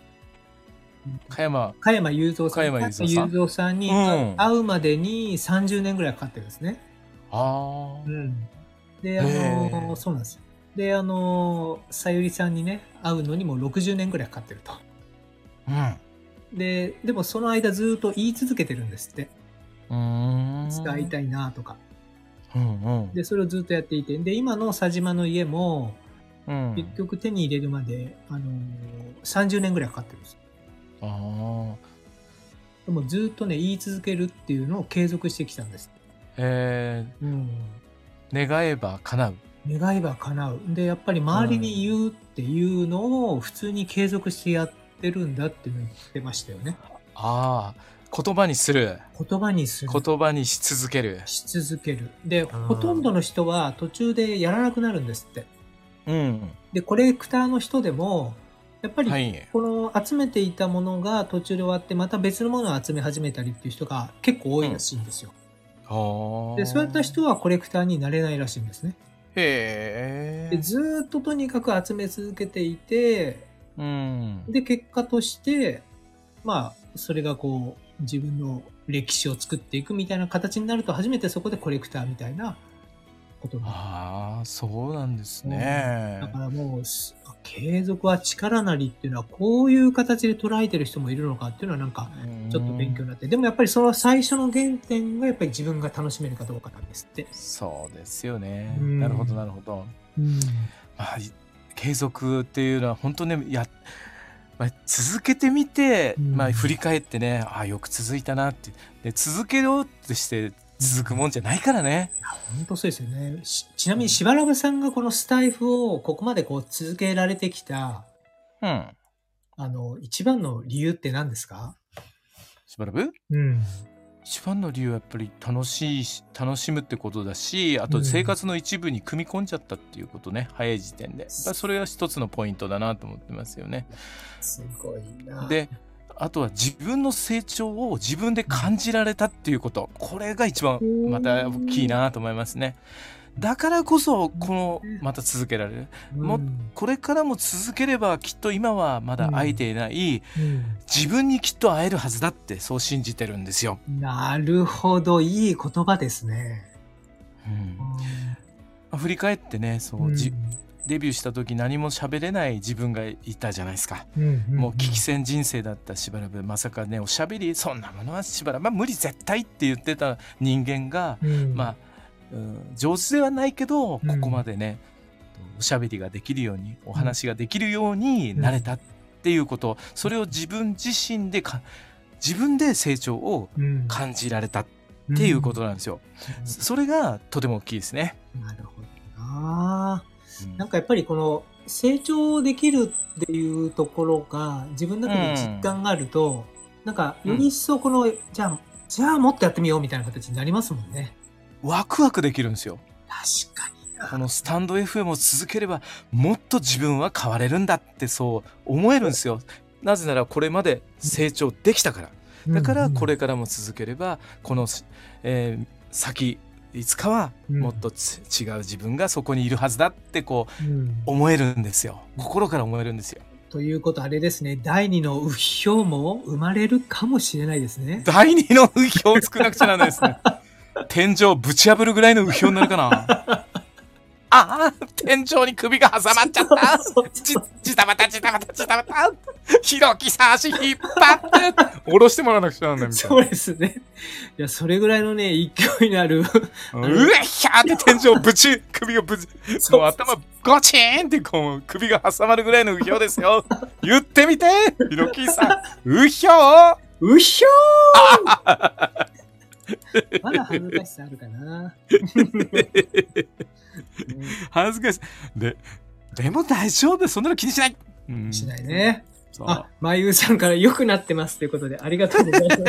加山。加山雄三さん。加山雄三さんに会うまでに30年ぐらいかかってるんですね。ああ。うん。で、あの、そうなんですよ。で、あの、さゆりさんにね、会うのにも60年ぐらいかかってると。うん。で、でもその間ずっと言い続けてるんですって。うん。使いたいなとか。うんうん。で、それをずっとやっていて。で、今の佐島の家も、うん、結局手に入れるまで、あのー、30年ぐらいかかってるんですああ。でもずっとね、言い続けるっていうのを継続してきたんです。へえ。うん。願えば叶う。願えば叶う。で、やっぱり周りに言うっていうのを普通に継続してやってるんだっていうのを言ってましたよね。ああ。言葉にする。言葉にする。言葉にし続ける。し続ける。で、ほとんどの人は途中でやらなくなるんですって。うん。で、コレクターの人でも、やっぱり、この集めていたものが途中で終わって、また別のものを集め始めたりっていう人が結構多いらしいんですよ。うん、で、そういった人はコレクターになれないらしいんですね。へえ。ずっととにかく集め続けていて、うん、で、結果として、まあ、それがこう、自分の歴史を作っていくみたいな形になると、初めてそこでコレクターみたいなことああ、そうなんですね。だからもう、継続は力なりっていうのは、こういう形で捉えてる人もいるのかっていうのはなんか、ちょっと勉強になって。でもやっぱりその最初の原点がやっぱり自分が楽しめるかどうかなんですって。そうですよね。なるほど、なるほど。まあ、継続っていうのは本当ね、や、まあ、続けてみて、まあ、振り返ってね、ああ、よく続いたなって。で、続けようってして続くもんじゃないからね。本当そうですよね。ちなみに、しばらくさんがこのスタイフをここまでこう続けられてきた、うん。あの、一番の理由って何ですか？しばらくうん。一番の理由はやっぱり楽しい楽しむってことだしあと生活の一部に組み込んじゃったっていうことね、うん、早い時点でそれは一つのポイントだなと思ってますよね。すごいな。であとは自分の成長を自分で感じられたっていうこと。これが一番また大きいなと思いますね。だからこそ、この、また続けられる。も、これからも続ければ、きっと今はまだ会えていない、自分にきっと会えるはずだって、そう信じてるんですよ。なるほど、いい言葉ですね。うん。振り返ってね、そう、じデビューした時何も喋れない自分がいたじゃないですか、うんうんうん、もう危機戦人生だったしばらくまさかねおしゃべりそんなものはしばらく、まあ、無理絶対って言ってた人間が、うん、まあ、うん、上手ではないけどここまでね、うん、おしゃべりができるようにお話ができるようになれたっていうこと、それを自分自身でか自分で成長を感じられたっていうことなんですよ。それがとても大きいですね。なるほどな。なんかやっぱりこの成長できるっていうところが自分の中で実感があると、うん、なんかより一層この、うん、じゃあ、じゃあもっとやってみようみたいな形になりますもんね。ワクワクできるんですよ。確かに。このスタンド FM を続ければもっと自分は変われるんだってそう思えるんですよ。なぜならこれまで成長できたから。だからこれからも続ければこの、えー、先いつかはもっと、うん、違う自分がそこにいるはずだってこう、うん、思えるんですよ心から思えるんですよ。ということあれですね第二の右標も生まれるかもしれないですね。第二の右標を作らなくちゃならないですね。天井ぶち破るぐらいの右標になるかな。ああ、天井に首が挟まっちゃった。じ、じたばたじたばたじたばた。ひろきさ足引っ張って、下ろしてもらわなくちゃなんないみたいな。そうですね。いや、それぐらいのね、勢いのある。うえひゃーって天井ぶち、首がぶち、もう頭ゴチーンってこう、首が挟まるぐらいの右標ですよ。言ってみてひろきさん、うひょーうひょー まだ恥ずかしさあるかな。恥ずかしい。で、でも大丈夫。そんなの気にしない。うん、しないね。あ、まゆうさんから良くなってますということで、ありがとうございま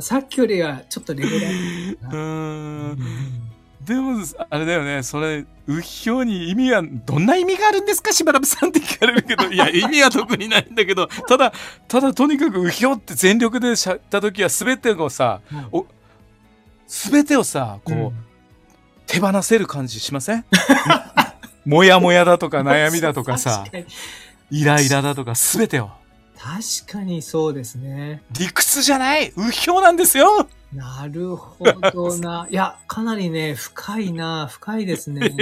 す。さっきよりはちょっとレベルうん。でもあれだよね。それうひょうに意味はどんな意味があるんですか？しばらくさんって聞かれるけど。いや意味は特にないんだけど。ただただとにかくうひょうって全力でしゃった時は全てをさ、うん、お全てをさこう、うん、手放せる感じしません？もやもやだとか悩みだとかさイライラだとか全てを確かにそうですね理屈じゃない？うひょうなんですよなるほどな。いや、かなりね、深いな、深いですね。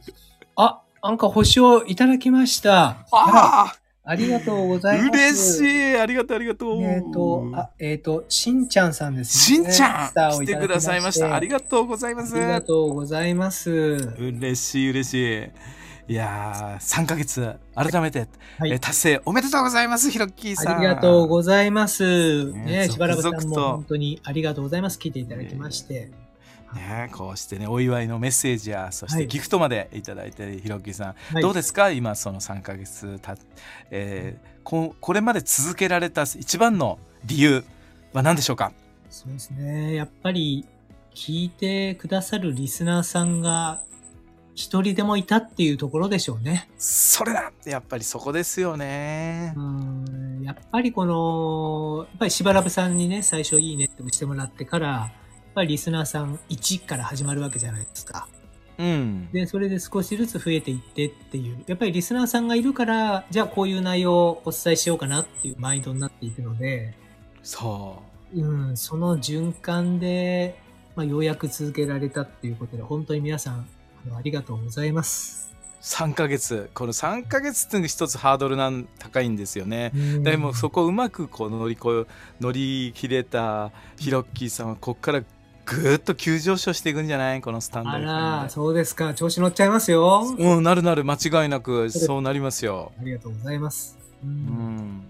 あ、なんか星をいただきました。ああありがとうございます。嬉しい。ありがとう、ありがとう。えっ、ー、と、あ、えっ、ー、と、しんちゃんさんですね。しんちゃん来てくださいました。ありがとうございます。ありがとうございます。嬉しい、嬉しい。いやー、3ヶ月、改めて、はい、え達成おめでとうございます、ひろっきーさん。ありがとうございます。ね、しばらくさんも本当にありがとうございます。聞いていただきまして。ね、こうしてねお祝いのメッセージやそしてギフトまでいただいて、はい、ひろきさん、はい、どうですか？今その3か月た、えー、ここれまで続けられた一番の理由は何でしょうか？そうですねやっぱり聞いてくださるリスナーさんが一人でもいたっていうところでしょうね。それだやっぱりそこですよね。うんやっぱりこの、やっぱりしばらぶさんにね、最初いいねって押してもらってから、やっぱりリスナーさん1から始まるわけじゃないですか。うん。で、それで少しずつ増えていってっていう、やっぱりリスナーさんがいるから、じゃあこういう内容をお伝えしようかなっていうマインドになっていくので、そう。うん、その循環で、まあ、ようやく続けられたっていうことで、本当に皆さんありがとうございます。3ヶ月。この3ヶ月っていうのが一つハードルなん高いんですよね、でもそこをうまくこう乗り越え乗り切れたヒロッキーさんはここからぐっと急上昇していくんじゃない？このスタンドあらそうですか。調子乗っちゃいますよ。うんなるなる間違いなくそうなりますよ。ありがとうございます。うん、うん、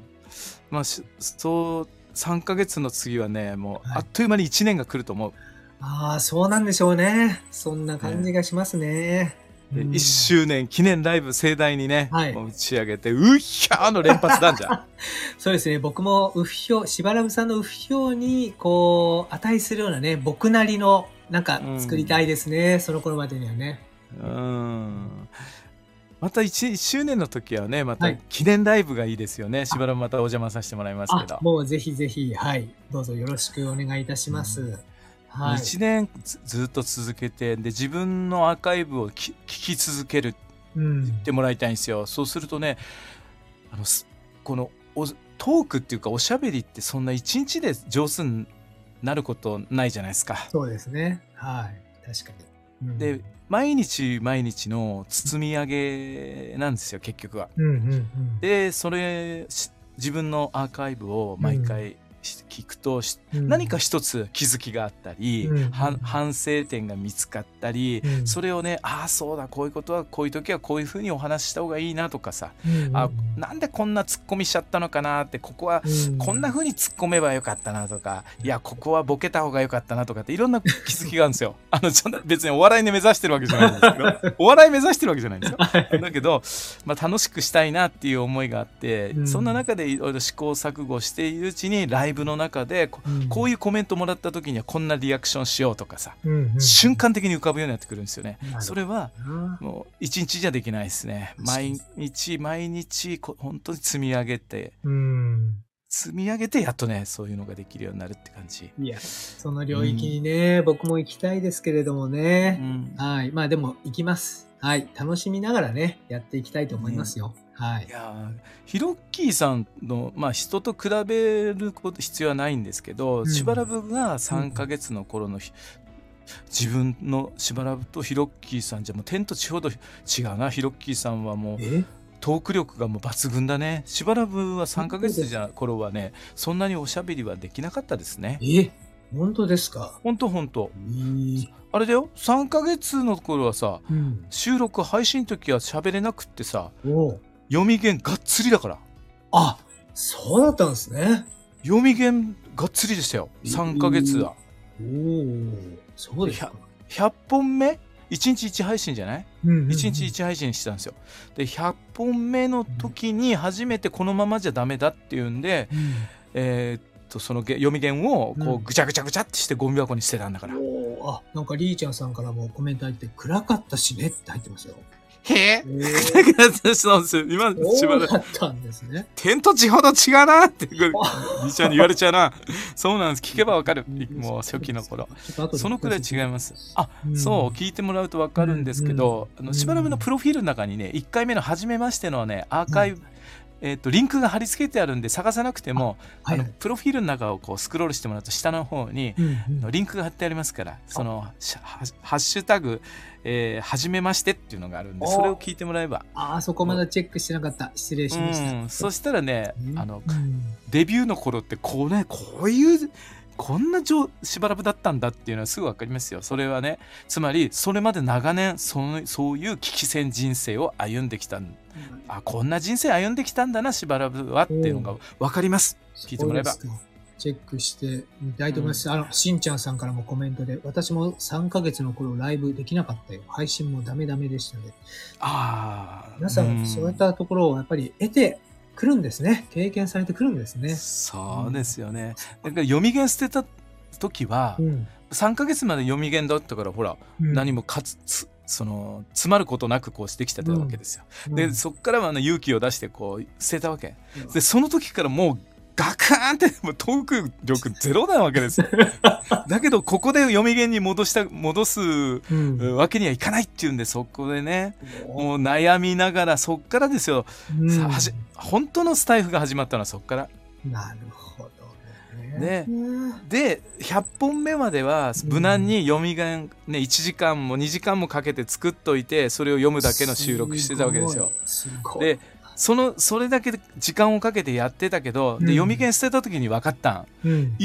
まあそう3ヶ月の次はねもうあっという間に1年が来ると思う、ああ、そうなんでしょうね。そんな感じがしますね。ね1周年記念ライブ盛大にね、はい、打ち上げて、うっひゃーの連発なんじゃん。そうですね。僕もうっひょう、しばらくさんのうっひょうに、こう、値するようなね、僕なりの、なんか作りたいですね。うん、その頃までにはね。うん。また 1, 1周年の時はね、また記念ライブがいいですよね。はい、しばらくまたお邪魔させてもらいますけど。もうぜひぜひ、はい。どうぞよろしくお願いいたします。うんはい、1年ずっと続けてで自分のアーカイブを聞き続ける言ってもらいたいんですよ、うん、そうするとねあのこのトークっていうかおしゃべりってそんな一日で上手になることないじゃないですか。そうですね。はい。確かに。うん、で毎日毎日の包み上げなんですよ結局は。うんうんうん、でそれ自分のアーカイブを毎回聞くと、うん、何か一つ気づきがあったり、うん、反省点が見つかったり、うん、それをねああそうだこういうことはこういう時はこういうふうにお話しした方がいいなとかさ、うん、あなんでこんなツッコミしちゃったのかなってここはこんなふうに突っ込めばよかったなとか、いやここはボケた方がよかったなとかっていろんな気づきがあるんですよ。あの別にお笑いに目指してるわけじゃないんですけど お笑い目指してるわけじゃないんですよ。だけど、まあ、楽しくしたいなっていう思いがあって、そんな中でいろいろ試行錯誤しているうちにライブの中でこ,、ういうコメントもらった時にはこんなリアクションしようとかさ、瞬間的に浮かぶようになってくるんですよね。それはもう一日じゃできないですね。毎日毎日本当に積み上げて、積み上げてやっとねそういうのができるようになるって感じ。いやその領域にね、うん、僕も行きたいですけれどもね、うん、はい。まあでも行きます。はい。楽しみながらねやっていきたいと思いますよ、うん、はい。いやヒロッキーさんのまあ人と比べること必要はないんですけど、しばらぶが3か月の頃の、自分のしばらぶとヒロッキーさんじゃもう天と地ほど違うな。ヒロッキーさんはもうトーク力がもう抜群だね。しばらくは3か月じゃ頃はねそんなにおしゃべりはできなかったですね。え？本当ですか？本当本当。あれだよ。3か月の頃はさ、うん、収録配信の時は喋れなくってさ読み弦がっつりだから。あそうだったんですね。読み弦がっつりでしたよ。3か月は。おおそうですか。100, 100本目1日1配信じゃない、うんうんうん、1日1配信してたんですよ。で100本目の時に初めてこのままじゃダメだっていうんで、うん、えー、とその読み弦をこうぐちゃぐちゃぐちゃってしてゴミ箱に捨てたんだから。あ、なんかリーちゃんさんからもコメント入って暗かったしねって入ってますよ。へえ。だからそうですよ。今、しばらく。ったんですね。天と地ほど違うなって、リーちゃんに言われちゃうな。そうなんです。聞けばわかる。もう初期の頃。そのくらい違います。あ、そう、聞いてもらうとわかるんですけど、あのしばらくのプロフィールの中にね、1回目の初めましてのね、アーカイブ、えーと、リンクが貼り付けてあるんで探さなくてもあ、はい、あのプロフィールの中をこうスクロールしてもらうと下の方に、うんうん、リンクが貼ってありますからそのハッシュタグ、えー、はじめましてっていうのがあるんでそれを聞いてもらえば。ああそこまだチェックしてなかった。失礼しました、うん、そしたらね、あの、うん、デビューの頃ってこうねこういうこんなしばらくだったんだっていうのはすぐ分かりますよ。それはねつまりそれまで長年そのそういう危機戦人生を歩んできた、うん、あこんな人生歩んできたんだなしばらくはっていうのが分かります。聞いてもらえば。チェックしてみたいと思います。うん、あの、しんちゃんさんからもコメントで、私も3ヶ月の頃ライブできなかったよ。配信もダメダメでしたね。ああ。皆さん、そういったところをやっぱり得て、来るんですね。経験されてくるんですね。そうですよね。だから読み弦捨てた時は、うん、3か月まで読み弦だったからほら、うん、何もかつその詰まることなくこうしてきてたわけですよ。うん、でそこからはあの勇気を出してこう捨てたわけ。でその時からもうガクーンってもうトーク力ゼロなわけですよ。だけどここで読み弦に戻した 戻すわけにはいかないっていうんでそこでねもう悩みながらそっからですよ、うん、本当のスタイフが始まったのはそっから。なるほどね。で100本目までは無難に読み弦、ね、1時間も2時間もかけて作っといてそれを読むだけの収録してたわけですよ。でそのそれだけで時間をかけてやってたけど、で読み剣捨てた時に分かったん、うん、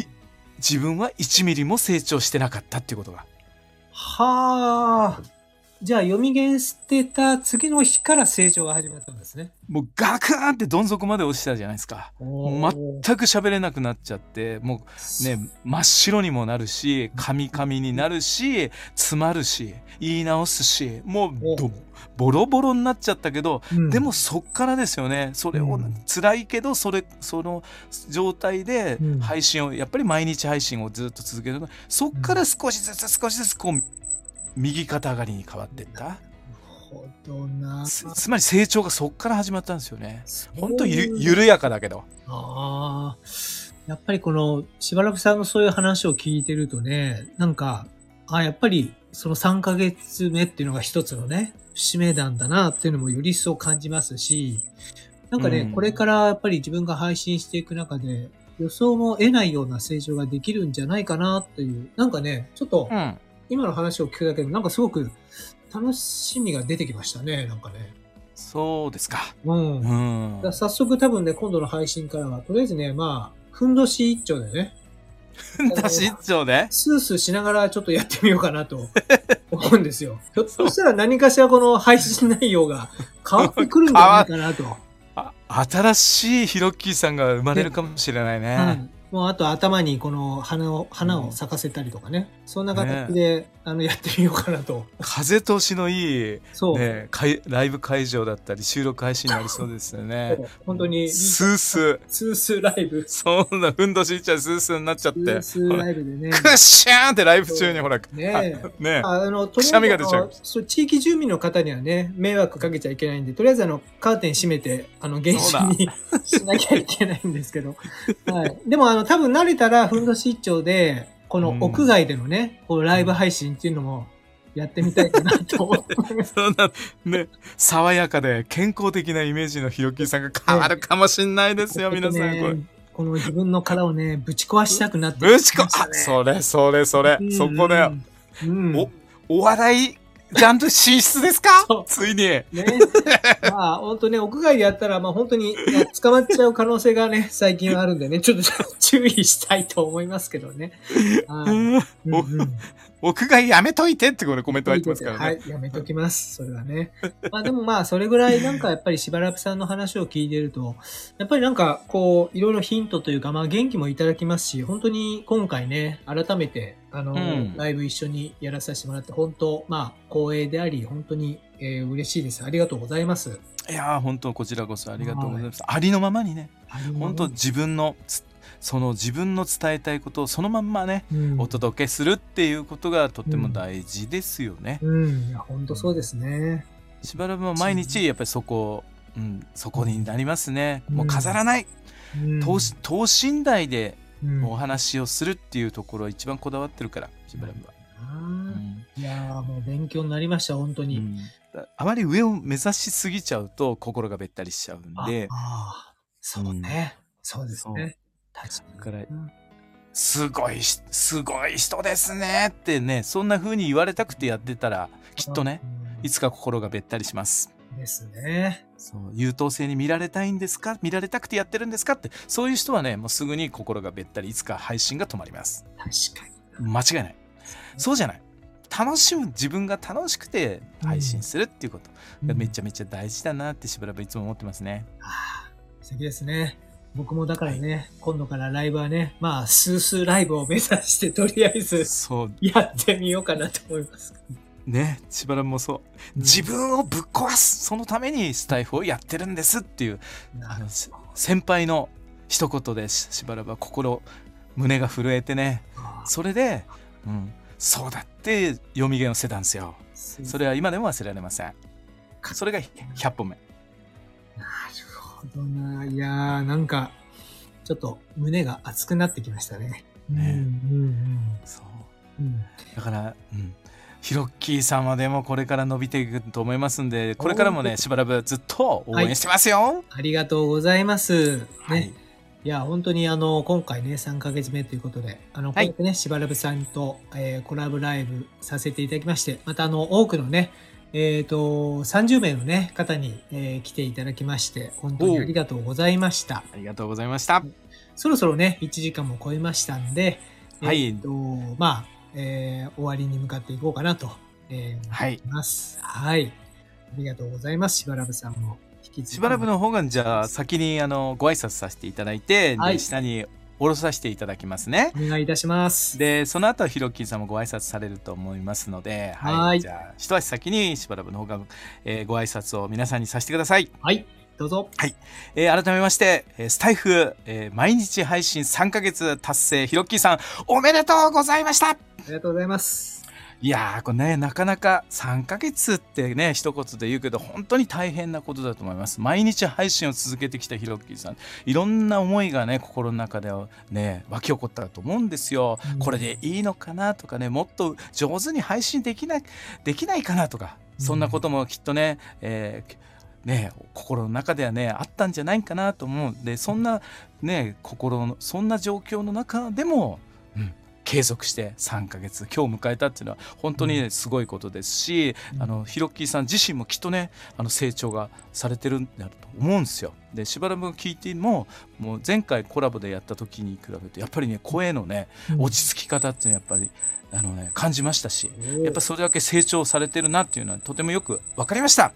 自分は1ミリも成長してなかったっていうことが。はあ。じゃあ読み弦捨てた次の日から成長が始まったんですね。もうガクーンってどん底まで落ちたじゃないですか。全く喋れなくなっちゃって、もうね、真っ白にもなるし、カミカミになるし、詰まるし、言い直すし、もうボロボロになっちゃったけど、うん、でもそっからですよね。それを、うん、辛いけど、それ、その状態で配信を、やっぱり毎日配信をずっと続けるそっから少しずつ少しずつこう、右肩上がりに変わっていった？ほどなつつまり成長がそっから始まったんですよね。本当ゆ緩やかだけど。ああ。やっぱりこの、しばらくさんのそういう話を聞いてるとね、なんか、あやっぱりその3ヶ月目っていうのが一つのね、節目なんだなっていうのもより一層感じますし、なんかね、うん、これからやっぱり自分が配信していく中で、予想も得ないような成長ができるんじゃないかなっていう、なんかね、ちょっと、今の話を聞くだけで、なんかすごく楽しみが出てきましたね、なんかね。そうですか。うん。うん、早速多分ね、今度の配信からは、とりあえずね、まあ、ふんどし一丁でね。ふんどし一丁で？スースーしながらちょっとやってみようかなと 思うんですよ。ひょっとしたら何かしらこの配信内容が変わってくるんじゃないかなと。新しいヒロッキーさんが生まれるかもしれないね。もうあと頭にこの花を、花を咲かせたりとかね。そんな形で、ね、あの、やってみようかなと。風通しのいい、そう。ね、ライブ会場だったり、収録配信になりそうですよね。本当に。スースー。スースーライブ。そんな、ふんどしいっちゃスースーになっちゃって。スースーライブでね。クッシャーンってライブ中にほら、ねねあの、とりあえずそう、地域住民の方にはね、迷惑かけちゃいけないんで、とりあえずあの、カーテン閉めて、あの、原始にしなきゃいけないんですけど。はい。でもあの、多分慣れたら、ふんどし一丁で、この屋外でのね、こうライブ配信っていうのもやってみたいかなと思って そんな、ね、爽やかで健康的なイメージのひろきさんが変わるかもしんないですよ、皆さん、これ。この自分の殻をね、ぶち壊したくなって、ね、ぶち壊、あ、それ、それ、それ、そこだよ。うん、お、お笑いちゃんと進出ですか？ついに。ね。まあ、本当ね、屋外でやったら、まあ本当に捕まっちゃう可能性がね、最近はあるんでね、ちょっと注意したいと思いますけどね。うんうん屋外やめといてってこれコメント入ってますからね。はい、やめときます。それはね。まあでもまあ、それぐらいなんかやっぱりしばらくさんの話を聞いてると、やっぱりなんかこう、いろいろヒントというか、まあ元気もいただきますし、本当に今回ね、改めて、あの、うん、ライブ一緒にやらさせてもらって、本当、まあ、光栄であり、本当に、えー、嬉しいです。ありがとうございます。いや本当こちらこそありがとうございます。はい、ありのままにね、本当自分のその自分の伝えたいことをそのまんまね、うん、お届けするっていうことがとっても大事ですよね。うん、うん、いや本当そうですね。しばらくも毎日やっぱりそこ、うん、そこになりますね。もう飾らない、等等身大でお話をするっていうところを一番こだわってるからしばらくは。いやもう勉強になりました本当に、あまり上を目指しすぎちゃうと心がべったりしちゃうんで。ああそうね、そうですね。確かに。すごい、すごい人ですねってね、そんな風に言われたくてやってたら、きっとね、いつか心がべったりします。ですね。そう、優等生に見られたいんですか？見られたくてやってるんですかって、そういう人はね、もうすぐに心がべったり、いつか配信が止まります。確かに。間違いない。そうじゃない。楽しむ自分が楽しくて配信するっていうことがめちゃめちゃ大事だなってしばらくいつも思ってますね。あ素敵ですね。僕もだからね、はい、今度からライブはね、まあ、スースーライブを目指して、とりあえず、そう。やってみようかなと思います。ね、しばらくもそう、自分をぶっ壊すそのためにスタイフをやってるんですっていう、あの先輩の一言でしばらくは心、胸が震えてね、それで、うん、そうだって読み毛を捨てたんですよ。それは今でも忘れられません。それが100本目。ほどな。いやー、なんか、ちょっと胸が熱くなってきましたね。ね、うんうんうん、そう、うん、だから、うん、ヒロッキー様でもこれから伸びていくと思いますんで、これからもね、しばらくずっと応援してますよ。はい、ありがとうございます。ね、はい。いや、本当にあの、今回ね、3ヶ月目ということで、あの、こうやってね、しばらぶさんと、えー、コラボライブさせていただきまして、またあの、多くのね、えっ、ー、と、30名のね、方に、えー、来ていただきまして、本当にありがとうございました。ありがとうございました。そろそろね、1時間も超えましたんで、はい。えっ、と、まあ、えー、終わりに向かっていこうかなと、えー、はい。ます。はい。ありがとうございます。しばらぶさんも。しばらくの方が、じゃあ、先に、あの、ご挨拶させていただいて、はい、下に下ろさせていただきますね。お願いいたします。で、その後、ひろきさんもご挨拶されると思いますので、はい。はいじゃあ、一足先にしばらくの方が、えー、ご挨拶を皆さんにさせてください。はい。どうぞ。はい。えー、改めまして、スタイフ、えー、毎日配信3ヶ月達成、ひろきさん、おめでとうございましたありがとうございます。いやー、これね、なかなか3ヶ月ってね、一言で言うけど、本当に大変なことだと思います。毎日配信を続けてきたひろきさん、いろんな思いがね、心の中ではね、湧き起こったと思うんですよ。うん、これでいいのかなとかね、もっと上手に配信できない、できないかなとか、そんなこともきっとね、えーね、心の中ではねあったんじゃないかなと思うでそんなね心のそんな状況の中でも、うん、継続して3ヶ月今日迎えたっていうのは本当に、ね、すごいことですし、うん、あのヒロッキーさん自身もきっとねあの成長がされてるんだと思うんですよ。でしばらく聞いてももう前回コラボでやった時に比べてやっぱりね声のね落ち着き方っていうのはやっぱりあのね、感じましたし、やっぱそれだけ成長されてるなっていうのはとてもよく分かりました。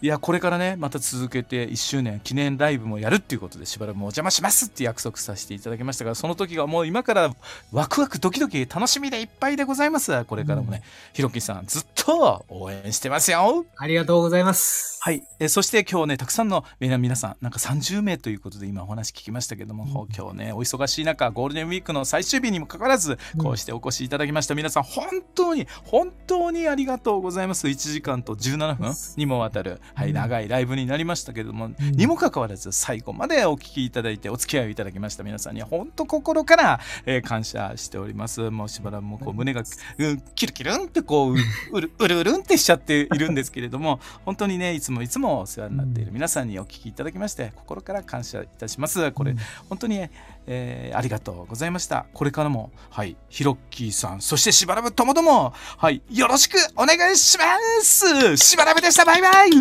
いや、これからね、また続けて1周年記念ライブもやるっていうことで、しばらくお邪魔しますって約束させていただきましたが、その時がもう今からワクワクドキドキ楽しみでいっぱいでございます。これからもね、ひろきさんずっと応援してますよ。ありがとうございます。はい、えそして今日ねたくさんの皆さんなんか30名ということで今お話聞きましたけども、うん、今日ねお忙しい中ゴールデンウィークの最終日にもかかわらず、こうしてお越しいただきました。皆さん本当に本当にありがとうございます。1時間と17分にもわたる、はい、長いライブになりましたけれども、うん、にもかかわらず最後までお聞きいただいてお付き合いいただきました。皆さんには本当心から、えー、感謝しております。もうしばらくもこう胸が、うん、キルキルンってこううるうるうるんってしちゃっているんですけれども本当にねいつもいつもお世話になっている皆さんにお聞きいただきまして心から感謝いたします。これ、本当に、えー、ありがとうございました。これからもはいヒロッキーさんそしてしばらぶともどもはいよろしくお願いします。しばらぶでした。バイバイ。う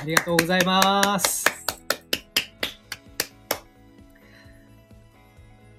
ありがとうございます。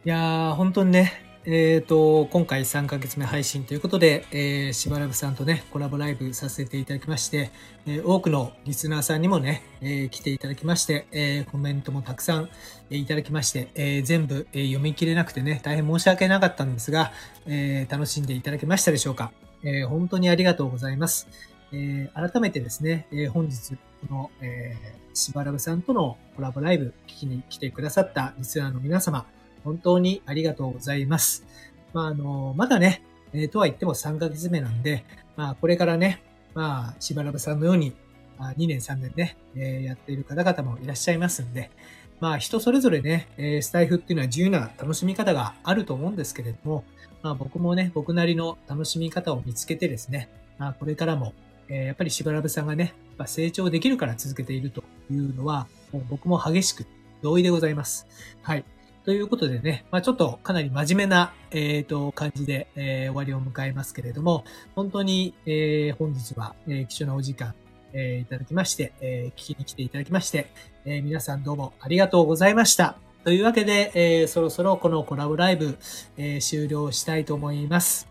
いやー本当にねえっ、ー、と、今回3ヶ月目配信ということで、えー、しばらくさんとね、コラボライブさせていただきまして、えー、多くのリスナーさんにもね、えー、来ていただきまして、えー、コメントもたくさん、えー、いただきまして、えー、全部、えー、読み切れなくてね、大変申し訳なかったんですが、えー、楽しんでいただけましたでしょうか。えー、本当にありがとうございます。えー、改めてですね、えー、本日、この、えー、しばらぶさんとのコラボライブ聞きに来てくださったリスナーの皆様、本当にありがとうございます。まあ、あの、まだね、えー、とは言っても3ヶ月目なんで、まあ、これからね、まあ、しばらぶさんのように、まあ、2年3年ね、えー、やっている方々もいらっしゃいますんで、まあ、人それぞれね、えー、スタイフっていうのは自由な楽しみ方があると思うんですけれども、まあ、僕もね、僕なりの楽しみ方を見つけてですね、まあ、これからも、えー、やっぱりしばらぶさんがね、まあ、成長できるから続けているというのは、もう僕も激しく同意でございます。はい。ということでね、まあ、ちょっとかなり真面目な、え、ー、と、感じで、えー、終わりを迎えますけれども、本当に、えー、本日は、えー、貴重なお時間、えー、いただきまして、えー、聞きに来ていただきまして、えー、皆さんどうもありがとうございました。というわけで、えー、そろそろこのコラボライブ、えー、終了したいと思います。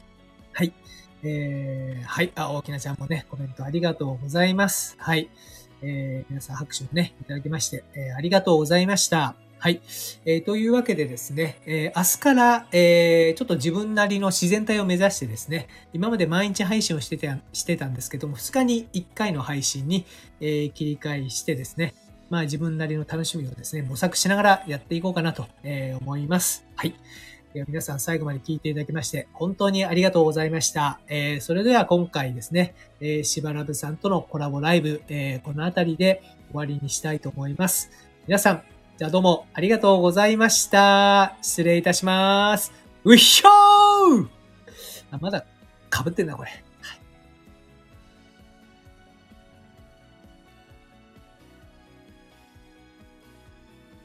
はい。えー、はい。あ、大きなちゃんもね、コメントありがとうございます。はい。えー、皆さん拍手をね、いただきまして、えー、ありがとうございました。はい。えー、というわけでですね、えー、明日から、えー、ちょっと自分なりの自然体を目指してですね、今まで毎日配信をしてたしてたんですけども、2日に1回の配信に、えー、切り替えしてですね、まあ自分なりの楽しみをですね、模索しながらやっていこうかなと、えー、思います。はい。では皆さん最後まで聞いていただきまして、本当にありがとうございました。えー、それでは今回ですね、えー、しばらぶさんとのコラボライブ、えー、この辺りで終わりにしたいと思います。皆さん、じゃあどうもありがとうございました。失礼いたします。うひょーあまだ被ってんな、これ。